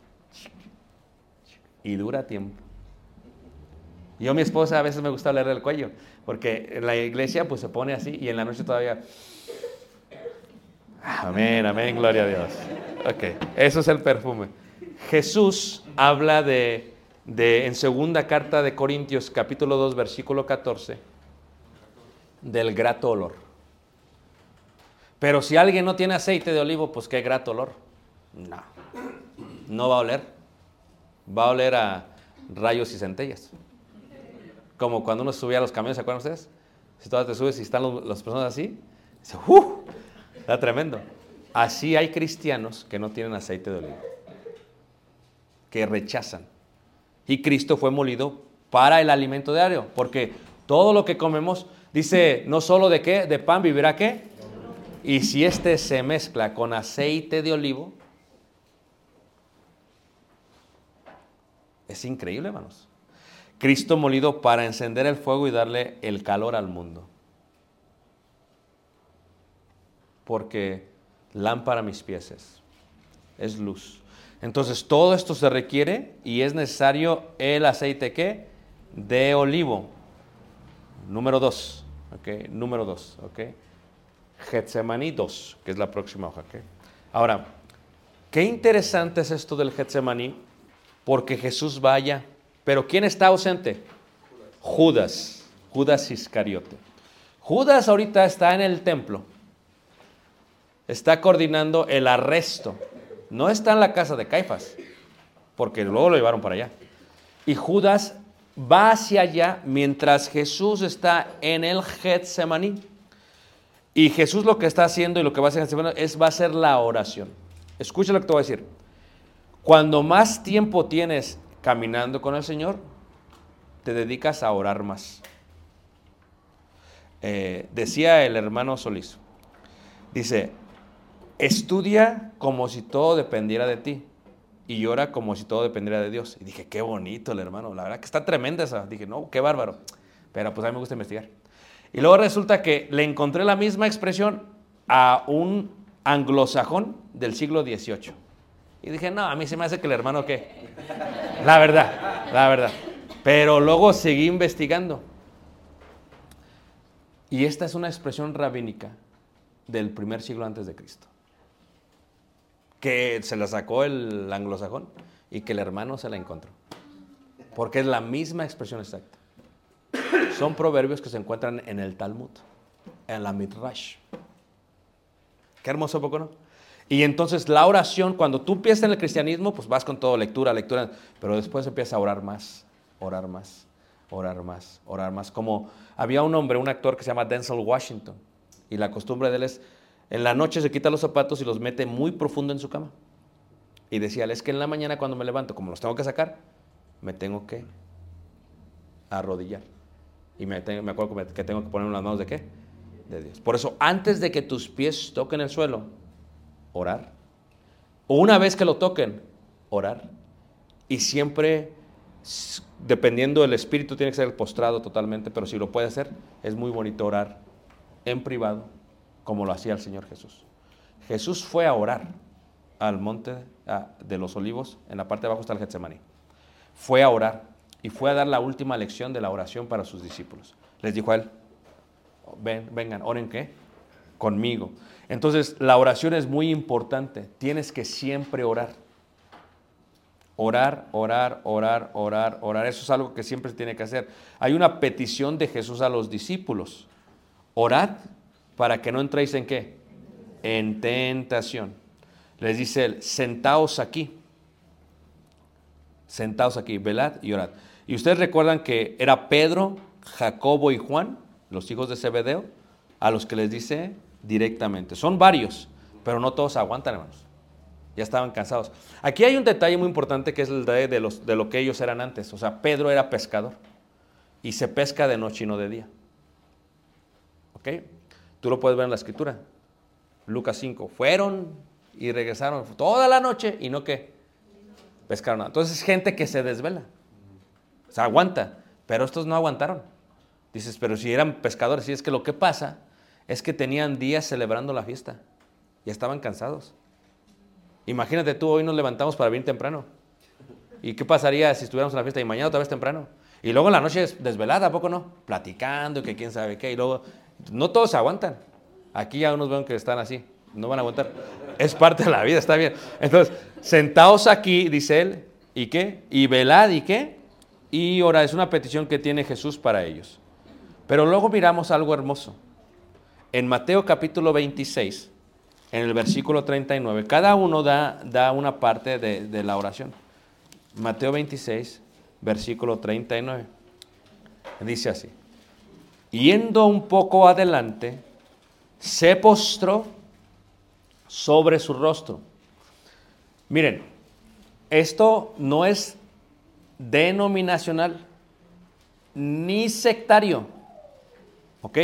Y dura tiempo. Yo, mi esposa, a veces me gusta leer el cuello. Porque en la iglesia, pues se pone así y en la noche todavía. Amén, amén, gloria a Dios. Ok, eso es el perfume. Jesús habla de, de, en segunda carta de Corintios, capítulo 2, versículo 14, del grato olor. Pero si alguien no tiene aceite de olivo, pues qué grato olor. No, no va a oler. Va a oler a rayos y centellas. Como cuando uno subía a los camiones, ¿se acuerdan ustedes? Si todas te subes y están las personas así, dice, ¡uh! Está tremendo. Así hay cristianos que no tienen aceite de olivo, que rechazan. Y Cristo fue molido para el alimento diario, porque todo lo que comemos, dice, no solo de qué, de pan vivirá qué. Y si este se mezcla con aceite de olivo, es increíble, hermanos. Cristo molido para encender el fuego y darle el calor al mundo. Porque lámpara mis pies es, es luz. Entonces todo esto se requiere y es necesario el aceite ¿qué? de olivo. Número dos, ¿ok? Número dos, ¿ok? Getsemaní 2, que es la próxima hoja. Ahora, qué interesante es esto del Getsemaní, porque Jesús va allá. Pero ¿quién está ausente? Judas, Judas Iscariote. Judas ahorita está en el templo, está coordinando el arresto. No está en la casa de Caifás, porque luego lo llevaron para allá. Y Judas va hacia allá mientras Jesús está en el Getsemaní. Y Jesús lo que está haciendo y lo que va a hacer Getsemaní es va a hacer la oración. Escucha lo que te voy a decir. Cuando más tiempo tienes caminando con el Señor, te dedicas a orar más. Eh, decía el hermano Solís, dice, estudia como si todo dependiera de ti y llora como si todo dependiera de Dios. Y dije, qué bonito el hermano, la verdad que está tremenda esa. Dije, no, qué bárbaro. Pero pues a mí me gusta investigar. Y luego resulta que le encontré la misma expresión a un anglosajón del siglo XVIII. Y dije, no, a mí se me hace que el hermano qué. La verdad, la verdad. Pero luego seguí investigando. Y esta es una expresión rabínica del primer siglo antes de Cristo. Que se la sacó el anglosajón y que el hermano se la encontró. Porque es la misma expresión exacta. Son proverbios que se encuentran en el Talmud, en la Midrash. Qué hermoso poco, ¿no? Y entonces la oración, cuando tú empiezas en el cristianismo, pues vas con todo, lectura, lectura, pero después empiezas a orar más, orar más, orar más, orar más. Como había un hombre, un actor que se llama Denzel Washington, y la costumbre de él es, en la noche se quita los zapatos y los mete muy profundo en su cama. Y decía, es que en la mañana cuando me levanto, como los tengo que sacar, me tengo que arrodillar. Y me, me acuerdo que, tengo que poner las manos de qué? De Dios. Por eso, antes de que tus pies toquen el suelo, orar. O una vez que lo toquen, orar. Y siempre, dependiendo del espíritu, tiene que ser postrado totalmente, pero si lo puede hacer, es muy bonito orar en privado, como lo hacía el Señor Jesús. Jesús fue a orar al monte de los olivos, en la parte de abajo está el Getsemaní. Fue a orar y fue a dar la última lección de la oración para sus discípulos. Les dijo a él, ven, vengan, oren qué? Conmigo. Entonces, la oración es muy importante. Tienes que siempre orar. Orar, orar, orar, orar, orar. Eso es algo que siempre se tiene que hacer. Hay una petición de Jesús a los discípulos. Orad para que no entréis en qué? En tentación. Les dice él, sentaos aquí. Sentaos aquí, velad y orad. Y ustedes recuerdan que era Pedro, Jacobo y Juan, los hijos de Zebedeo, a los que les dice directamente. Son varios, pero no todos aguantan, hermanos. Ya estaban cansados. Aquí hay un detalle muy importante que es el de, de lo que ellos eran antes. O sea, Pedro era pescador y se pesca de noche y no de día. ¿Ok? Tú lo puedes ver en la escritura. Lucas 5. Fueron y regresaron toda la noche y no qué. Pescaron nada. Entonces es gente que se desvela. O aguanta. Pero estos no aguantaron. Dices, pero si eran pescadores, y es que lo que pasa es que tenían días celebrando la fiesta. Y estaban cansados. Imagínate tú, hoy nos levantamos para bien temprano. ¿Y qué pasaría si estuviéramos en la fiesta y mañana otra vez temprano? Y luego en la noche es desvelada, ¿a poco no? Platicando, que quién sabe qué. Y luego, no todos aguantan. Aquí ya unos ven que están así. no van a aguantar. Es parte de la vida, está bien. Entonces, sentaos aquí, dice él, ¿y qué? Y velad, ¿y qué? Y ahora es una petición que tiene Jesús para ellos. Pero luego miramos algo hermoso. En Mateo capítulo 26, en el versículo 39, cada uno da, da una parte de, de la oración. Mateo 26, versículo 39. Dice así. Yendo un poco adelante, se postró sobre su rostro. Miren, esto no es denominacional ni sectario. ¿Ok?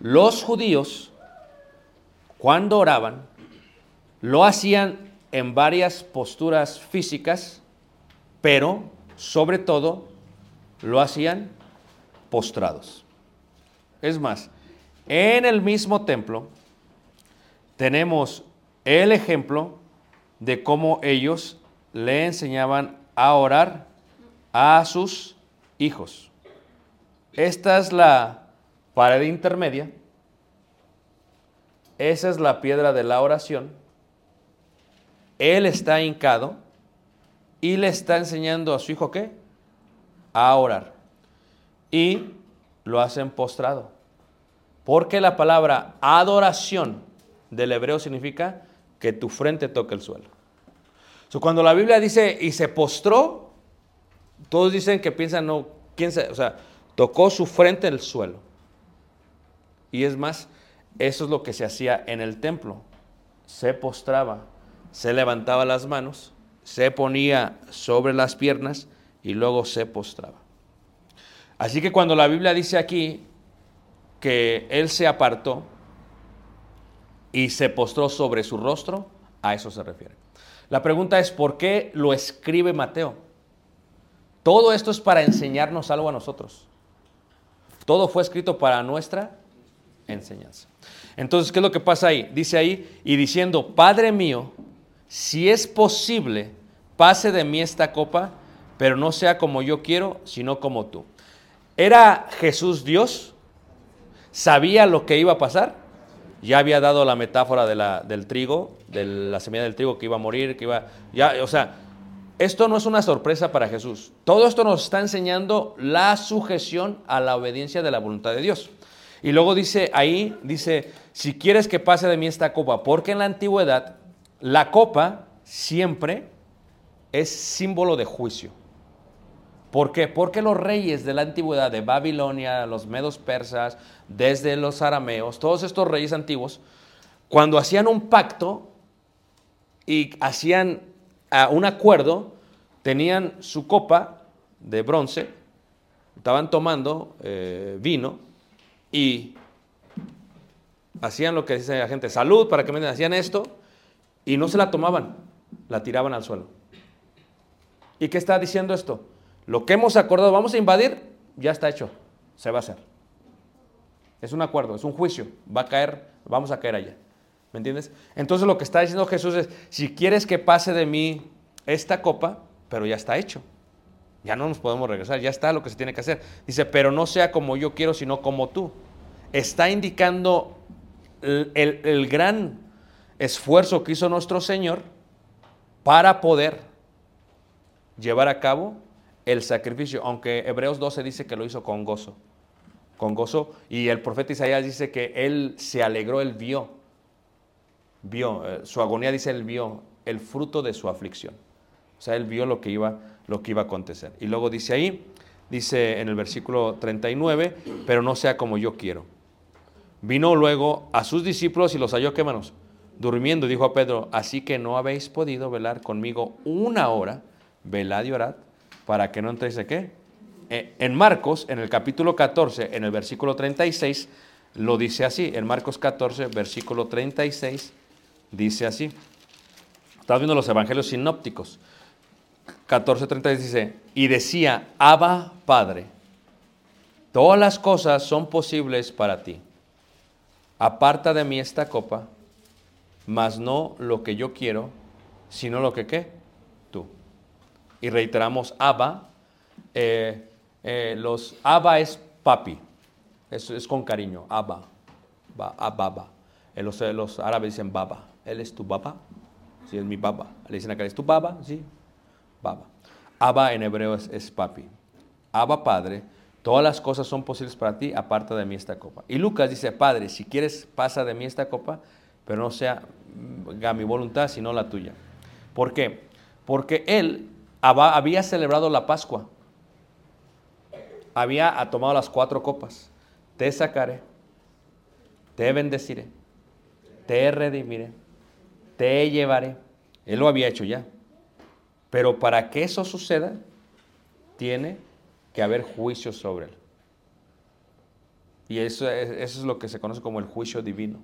Los judíos, cuando oraban, lo hacían en varias posturas físicas, pero sobre todo lo hacían postrados. Es más, en el mismo templo tenemos el ejemplo de cómo ellos le enseñaban a orar a sus hijos. Esta es la pared intermedia. Esa es la piedra de la oración. Él está hincado y le está enseñando a su hijo qué? A orar. Y lo hacen postrado. Porque la palabra adoración del hebreo significa que tu frente toque el suelo. Cuando la Biblia dice y se postró, todos dicen que piensan, no, ¿quién se, o sea, tocó su frente en el suelo. Y es más, eso es lo que se hacía en el templo. Se postraba, se levantaba las manos, se ponía sobre las piernas y luego se postraba. Así que cuando la Biblia dice aquí que él se apartó y se postró sobre su rostro, a eso se refiere. La pregunta es, ¿por qué lo escribe Mateo? Todo esto es para enseñarnos algo a nosotros. Todo fue escrito para nuestra enseñanza. Entonces, ¿qué es lo que pasa ahí? Dice ahí, y diciendo, Padre mío, si es posible, pase de mí esta copa, pero no sea como yo quiero, sino como tú. ¿Era Jesús Dios? ¿Sabía lo que iba a pasar? Ya había dado la metáfora del trigo, de la semilla del trigo que iba a morir, que iba... Ya, o sea, esto no es una sorpresa para Jesús. Todo esto nos está enseñando la sujeción a la obediencia de la voluntad de Dios. Y luego dice ahí, dice, si quieres que pase de mí esta copa, porque en la antigüedad la copa siempre es símbolo de juicio. ¿Por qué? Porque los reyes de la antigüedad, de Babilonia, los medos persas, desde los arameos, todos estos reyes antiguos, cuando hacían un pacto y hacían ah, un acuerdo, tenían su copa de bronce, estaban tomando eh, vino y hacían lo que dice la gente, salud para que me den, hacían esto y no se la tomaban, la tiraban al suelo. ¿Y qué está diciendo esto? Lo que hemos acordado, vamos a invadir, ya está hecho, se va a hacer. Es un acuerdo, es un juicio, va a caer, vamos a caer allá. ¿Me entiendes? Entonces lo que está diciendo Jesús es, si quieres que pase de mí esta copa, pero ya está hecho. Ya no nos podemos regresar, ya está lo que se tiene que hacer. Dice, pero no sea como yo quiero, sino como tú. Está indicando el, el- el gran esfuerzo que hizo nuestro Señor para poder llevar a cabo el sacrificio, aunque Hebreos 12 dice que lo hizo con gozo, con gozo, y el profeta Isaías dice que él se alegró, él vio, vio, eh, su agonía dice él vio el fruto de su aflicción, o sea, él vio lo que iba, lo que iba a acontecer. Y luego dice ahí, dice en el versículo 39, pero no sea como yo quiero. Vino luego a sus discípulos y los halló, ¿qué manos? Durmiendo, dijo a Pedro, así que no habéis podido velar conmigo una hora, velad y orad, para que no entréis de qué. Eh, En Marcos, en el capítulo 14, en el versículo 36, lo dice así. En Marcos 14, versículo 36, dice así. Estás viendo los evangelios sinópticos. 14, 36 dice, y decía, Abba Padre, todas las cosas son posibles para ti. Aparta de mí esta copa, mas no lo que yo quiero, sino lo que qué. Y reiteramos, Abba, eh, eh, los Abba es papi, es, es con cariño, Abba, ba, Abba. Eh, Los, los árabes dicen baba. Él es tu baba. Sí, es mi baba. Le dicen acá, ¿es tu baba? Sí, baba. Abba en hebreo es, es papi. Abba Padre, todas las cosas son posibles para ti, aparta de mí esta copa. Y Lucas dice, Padre, si quieres, pasa de mí esta copa, pero no sea mm, mi voluntad, sino la tuya. ¿Por qué? Porque él había celebrado la Pascua. Había tomado las cuatro copas. Te sacaré, te bendeciré, te redimiré, te llevaré. Él lo había hecho ya. Pero para que eso suceda, tiene que haber juicio sobre él. Y eso es, eso es lo que se conoce como el juicio divino.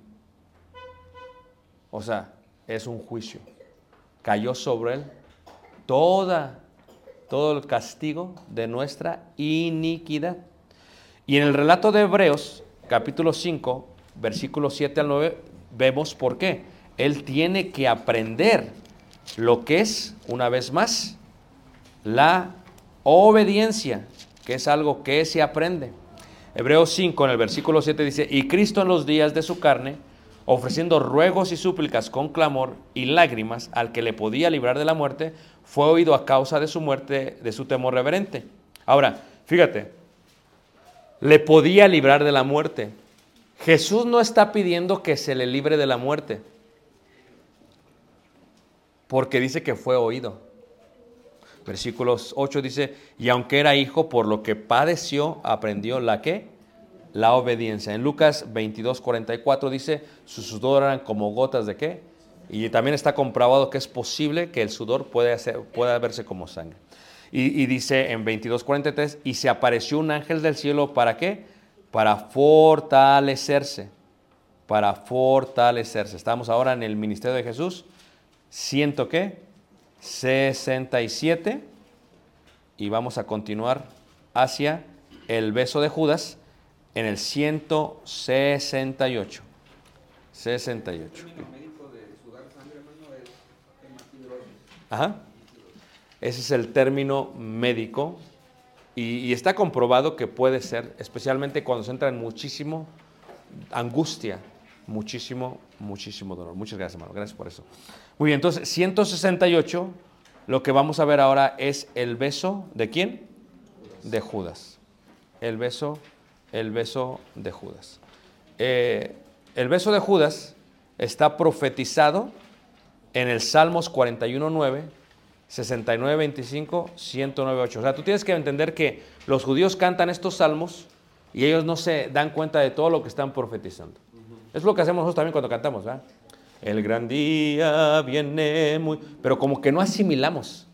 O sea, es un juicio. Cayó sobre él toda, todo el castigo de nuestra iniquidad. Y en el relato de Hebreos, capítulo 5, versículos 7 al 9, vemos por qué. Él tiene que aprender lo que es, una vez más, la obediencia, que es algo que se aprende. Hebreos 5 en el versículo 7 dice, y Cristo en los días de su carne, ofreciendo ruegos y súplicas con clamor y lágrimas al que le podía librar de la muerte, fue oído a causa de su muerte, de su temor reverente. Ahora, fíjate, le podía librar de la muerte. Jesús no está pidiendo que se le libre de la muerte, porque dice que fue oído. Versículos 8 dice, y aunque era hijo, por lo que padeció, aprendió la que? La obediencia. En Lucas 22, 44 dice, su sudor eran como gotas de qué? Y también está comprobado que es posible que el sudor puede hacer- pueda verse como sangre. Y, dice en 22, 43, y se apareció un ángel del cielo, ¿para qué? Para fortalecerse, para fortalecerse. Estamos ahora en el ministerio de Jesús, ciento qué? 67 y vamos a continuar hacia el beso de Judas en el 168. 68. Ese es el término médico y, y está comprobado que puede ser, especialmente cuando se entra en muchísimo angustia, muchísimo, muchísimo dolor. Muchas gracias, hermano. Gracias por eso. Muy bien, entonces 168, lo que vamos a ver ahora es el beso de quién? De Judas. El beso, el beso de Judas. Eh, el beso de Judas está profetizado en el Salmos 41.9, 69.25, 109.8. O sea, tú tienes que entender que los judíos cantan estos salmos y ellos no se dan cuenta de todo lo que están profetizando. Es lo que hacemos nosotros también cuando cantamos, ¿verdad? El gran día viene muy... Pero como que no asimilamos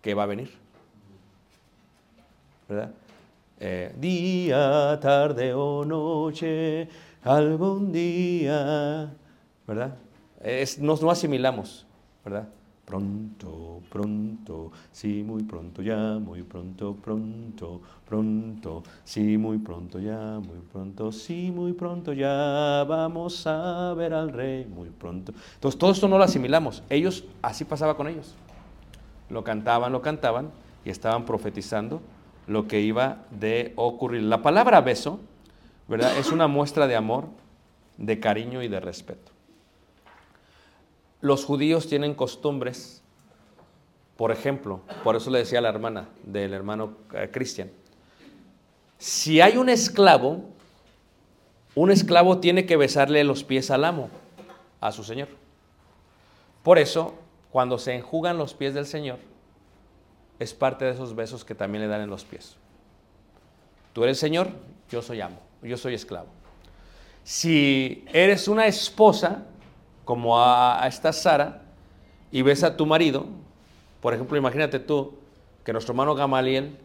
que va a venir. ¿Verdad? Eh, día, tarde o noche, algún día, ¿verdad? Es, no, no asimilamos, ¿verdad? Pronto, pronto, sí, muy pronto ya, muy pronto, pronto, pronto, sí, muy pronto ya, muy pronto, sí, muy pronto ya, vamos a ver al rey, muy pronto. Entonces, todo esto no lo asimilamos. Ellos, así pasaba con ellos. Lo cantaban, lo cantaban y estaban profetizando lo que iba de ocurrir. La palabra beso, ¿verdad? Es una muestra de amor, de cariño y de respeto. Los judíos tienen costumbres, por ejemplo, por eso le decía a la hermana del hermano eh, Cristian, si hay un esclavo, un esclavo tiene que besarle los pies al amo, a su señor. Por eso, cuando se enjugan los pies del Señor, es parte de esos besos que también le dan en los pies. Tú eres Señor, yo soy amo, yo soy esclavo. Si eres una esposa, como a, esta Sara, y ves a tu marido, por ejemplo, imagínate tú que nuestro hermano Gamaliel,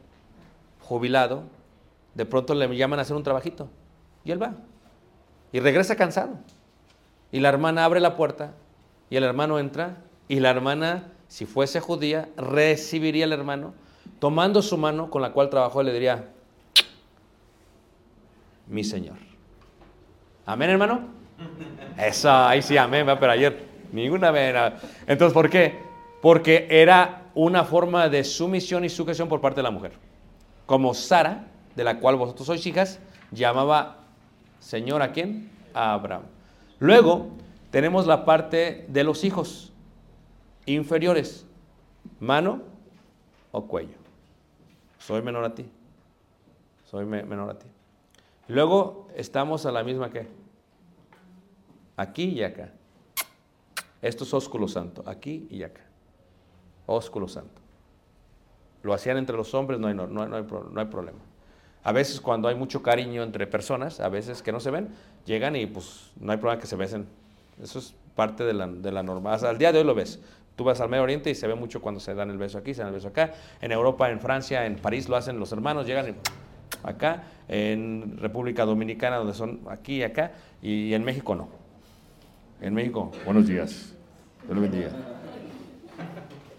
jubilado, de pronto le llaman a hacer un trabajito, y él va, y regresa cansado. Y la hermana abre la puerta, y el hermano entra, y la hermana, si fuese judía, recibiría al hermano, tomando su mano con la cual trabajó, le diría, mi Señor. Amén, hermano. Eso, ahí sí, amén, pero ayer ninguna vez. Entonces, ¿por qué? Porque era una forma de sumisión y sujeción por parte de la mujer. Como Sara, de la cual vosotros sois hijas, llamaba Señor a quién? A Abraham. Luego tenemos la parte de los hijos inferiores, mano o cuello. Soy menor a ti. Soy me- menor a ti. Luego estamos a la misma que aquí y acá. Esto es ósculo santo, aquí y acá. Ósculo santo. Lo hacían entre los hombres, no hay, no, no hay- no hay problema. A veces cuando hay mucho cariño entre personas, a veces que no se ven, llegan y pues no hay problema que se besen. Eso es parte de la, de la norma. Hasta el día de hoy lo ves. Tú vas al Medio Oriente y se ve mucho cuando se dan el beso aquí, se dan el beso acá. En Europa, en Francia, en París lo hacen los hermanos, llegan y acá. En República Dominicana, donde son aquí y acá. Y en México no. En México, buenos días. Dios lo bendiga.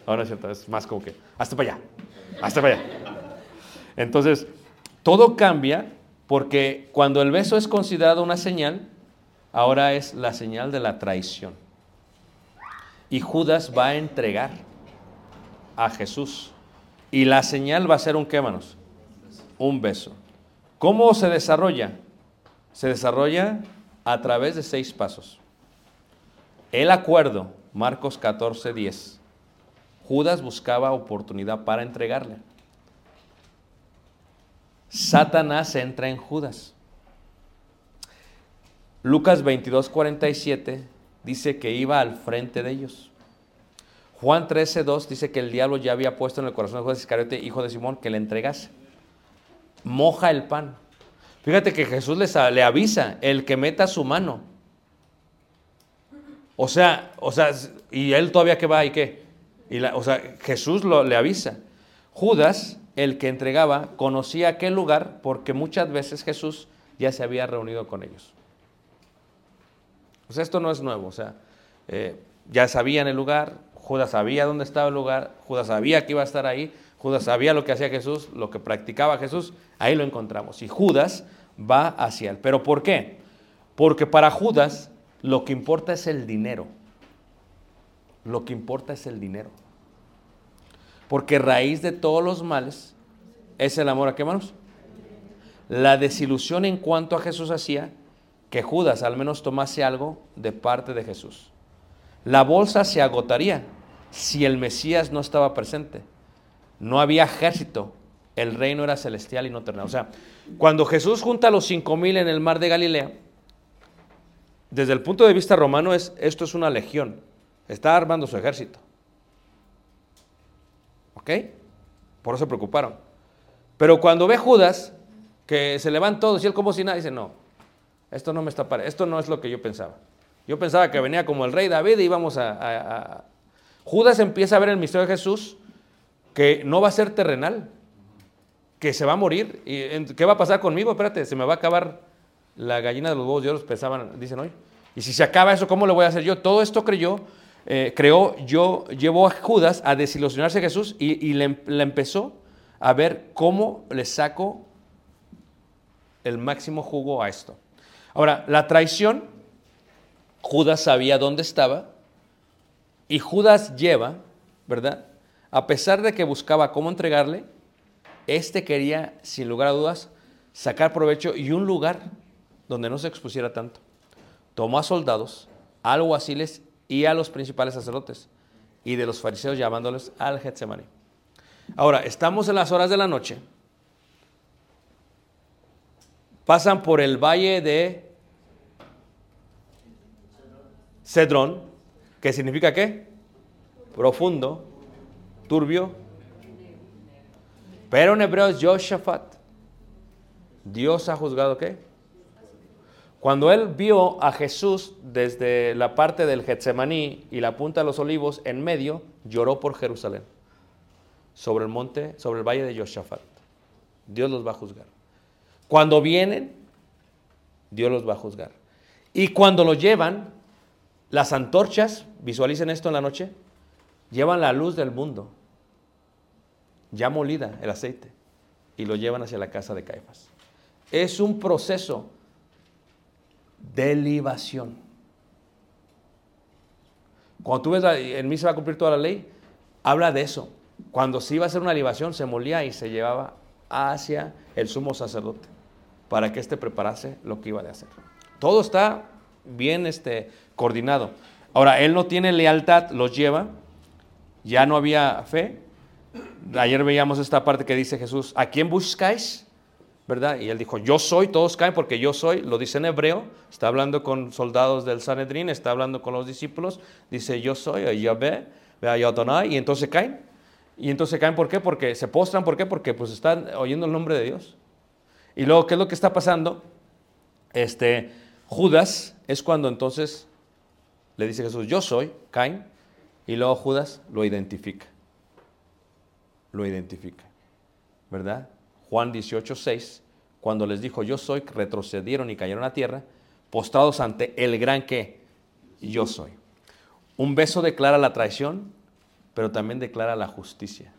Ahora es cierto, es más como que, hasta para allá, hasta para allá. Entonces, todo cambia porque cuando el beso es considerado una señal, ahora es la señal de la traición. Y Judas va a entregar a Jesús. Y la señal va a ser un qué, manos? Un beso. ¿Cómo se desarrolla? Se desarrolla a través de seis pasos. El acuerdo, Marcos 14, 10. Judas buscaba oportunidad para entregarle. Satanás entra en Judas. Lucas 22, 47 dice que iba al frente de ellos. Juan 13, 2 dice que el diablo ya había puesto en el corazón de Judas Iscariote, hijo de Simón, que le entregase. Moja el pan. Fíjate que Jesús les le avisa, el que meta su mano. O sea, o sea, y él todavía que va y qué. Y o sea, Jesús lo, le avisa. Judas, el que entregaba, conocía aquel lugar porque muchas veces Jesús ya se había reunido con ellos. O sea, esto no es nuevo. O sea, eh, ya sabían el lugar, Judas sabía dónde estaba el lugar, Judas sabía que iba a estar ahí, Judas sabía lo que hacía Jesús, lo que practicaba Jesús, ahí lo encontramos. Y Judas va hacia él. ¿Pero por qué? Porque para Judas lo que importa es el dinero. Lo que importa es el dinero. Porque raíz de todos los males es el amor a qué manos? La desilusión en cuanto a Jesús hacía que Judas al menos tomase algo de parte de Jesús. La bolsa se agotaría si el Mesías no estaba presente. No había ejército. El reino era celestial y no terrenal. O sea, cuando Jesús junta a los cinco mil en el mar de Galilea, desde el punto de vista romano, es, esto es una legión. Está armando su ejército. ¿Ok? Por eso se preocuparon. Pero cuando ve Judas, que se le van todos y él como si nada, dice, no, esto no me está pare- esto no es lo que yo pensaba. Yo pensaba que venía como el rey David y íbamos a, a- Judas empieza a ver el misterio de Jesús que no va a ser terrenal, que se va a morir. ¿Y qué va a pasar conmigo? Espérate, se me va a acabar la gallina de los huevos de oro, pensaban, dicen hoy. Y si se acaba eso, ¿cómo lo voy a hacer yo? Todo esto creyó, eh, creó, yo llevó a Judas a desilusionarse de Jesús y, le empezó a ver cómo le saco el máximo jugo a esto. Ahora, la traición, Judas sabía dónde estaba y Judas lleva, ¿verdad? A pesar de que buscaba cómo entregarle, este quería, sin lugar a dudas, sacar provecho y un lugar donde no se expusiera tanto. Tomó a soldados, alguaciles y a los principales sacerdotes y de los fariseos llamándoles al Getsemaní. Ahora, estamos en las horas de la noche. Pasan por el valle de Cedrón, que significa qué? Profundo, turbio. Pero en hebreo es Yoshafat. Dios ha juzgado qué? Cuando él vio a Jesús desde la parte del Getsemaní y la punta de los olivos en medio, lloró por Jerusalén, sobre el monte, sobre el valle de Yoshafat. Dios los va a juzgar. Cuando vienen, Dios los va a juzgar. Y cuando lo llevan, las antorchas, visualicen esto en la noche, llevan la luz del mundo, ya molida el aceite, y lo llevan hacia la casa de Caifás. Es un proceso de libación. Cuando tú ves, en mí se va a cumplir toda la ley, habla de eso. Cuando se iba a hacer una libación, se molía y se llevaba hacia el sumo sacerdote para que éste preparase lo que iba a hacer. Todo está bien este, coordinado. Ahora, él no tiene lealtad, los lleva, ya no había fe. Ayer veíamos esta parte que dice Jesús, ¿a quién buscáis? ¿Verdad? Y él dijo, yo soy, todos caen porque yo soy, lo dice en hebreo, está hablando con soldados del Sanedrín, está hablando con los discípulos, dice yo soy, Yadonai, y entonces caen. Y entonces caen, ¿por qué? Porque se postran, ¿por qué? Porque pues están oyendo el nombre de Dios. Y luego, ¿qué es lo que está pasando? Este, Judas es cuando entonces le dice Jesús, yo soy, caen, y luego Judas lo identifica. Lo identifica, ¿verdad? Juan 18, 6, cuando les dijo, yo soy, retrocedieron y cayeron a tierra, postrados ante el gran que yo soy. Un beso declara la traición, pero también declara la justicia.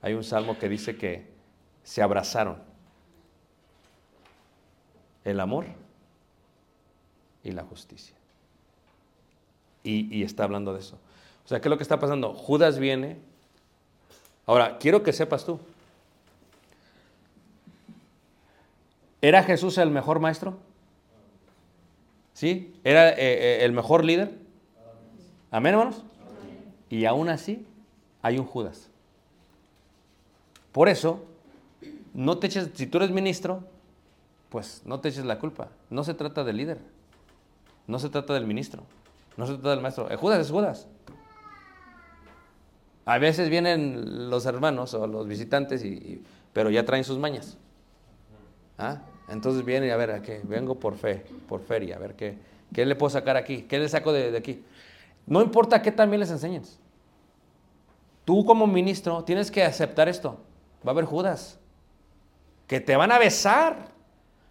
Hay un salmo que dice que se abrazaron el amor y la justicia. Y, y, está hablando de eso. O sea, ¿qué es lo que está pasando? Judas viene. Ahora, quiero que sepas tú. ¿Era Jesús el mejor maestro? ¿Sí? ¿Era eh, eh, el mejor líder? Amén, hermanos. Y aún así hay un Judas. Por eso, no te eches, si tú eres ministro, pues no te eches la culpa. No se trata del líder. No se trata del ministro. No se trata del maestro. El Judas es Judas. A veces vienen los hermanos o los visitantes, y, pero ya traen sus mañas. ¿Ah? Entonces vienen y a ver, ¿a qué? vengo por fe, por feria, a ver qué, qué le puedo sacar aquí, qué le saco de, de aquí. No importa qué también les enseñes. Tú como ministro tienes que aceptar esto. Va a haber Judas, que te van a besar.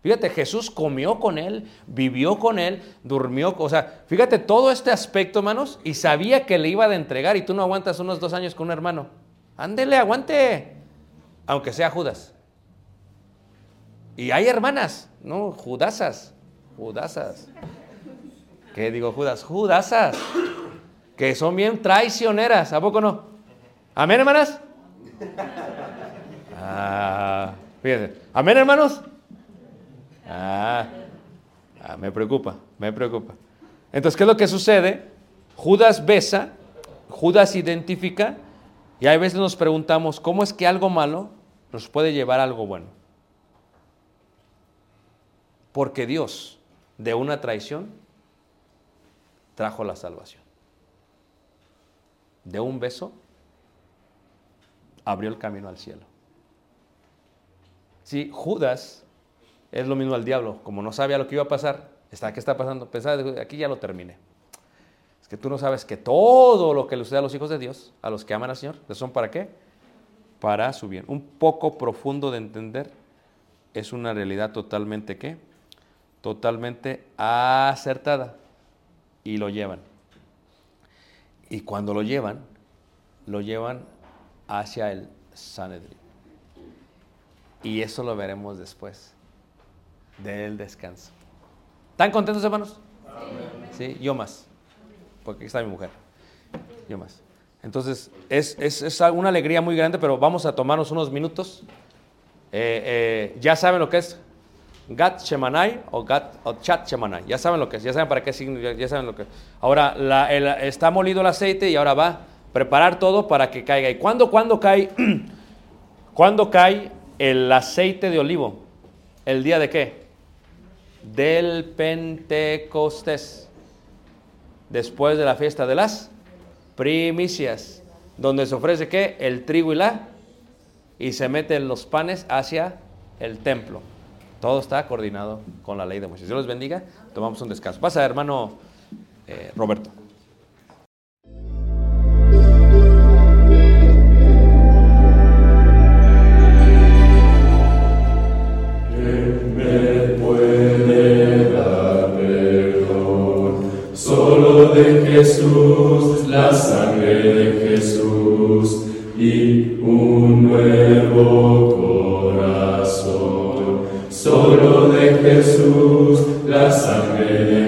Fíjate, Jesús comió con él, vivió con él, durmió, o sea, fíjate todo este aspecto, hermanos, y sabía que le iba a entregar y tú no aguantas unos dos años con un hermano. Ándele, aguante, aunque sea Judas. Y hay hermanas, no, judasas, judasas. ¿Qué digo Judas? Judasas, que son bien traicioneras, ¿a poco no? ¿Amén, hermanas? Ah, fíjense. ¿Amén, hermanos? Ah, ah, me preocupa, me preocupa. Entonces, ¿qué es lo que sucede? Judas besa, Judas identifica, y a veces nos preguntamos, ¿cómo es que algo malo nos puede llevar a algo bueno? Porque Dios, de una traición, trajo la salvación. De un beso, abrió el camino al cielo. Si Judas es lo mismo al diablo, como no sabía lo que iba a pasar, está, ¿qué está pasando? Pensaba, aquí ya lo terminé. Es que tú no sabes que todo lo que le sucede a los hijos de Dios, a los que aman al Señor, ¿son para qué? Para su bien. Un poco profundo de entender es una realidad totalmente qué? Totalmente acertada. Y lo llevan. Y cuando lo llevan, lo llevan hacia el Sanedrín. Y eso lo veremos después del descanso. ¿Están contentos, hermanos? Sí, yo más. Porque aquí está mi mujer. Yo más. Entonces, es, es, es una alegría muy grande, pero vamos a tomarnos unos minutos. Eh, eh, ya saben lo que es Gat Shemanai o, Gat, o Chat Shemanai. Ya saben lo que es, ya saben para qué significa, ya saben lo que es. Ahora, está molido el aceite y ahora va a preparar todo para que caiga. ¿Y cuándo, cuándo cae? ¿Cuándo cae el aceite de olivo? ¿El día de qué? del Pentecostés, después de la fiesta de las primicias, donde se ofrece qué? El trigo y la, y se meten los panes hacia el templo. Todo está coordinado con la ley de Moisés. Dios los bendiga. Tomamos un descanso. Pasa, hermano eh, Roberto. de Jesús, la sangre de Jesús y un nuevo corazón. Solo de Jesús, la sangre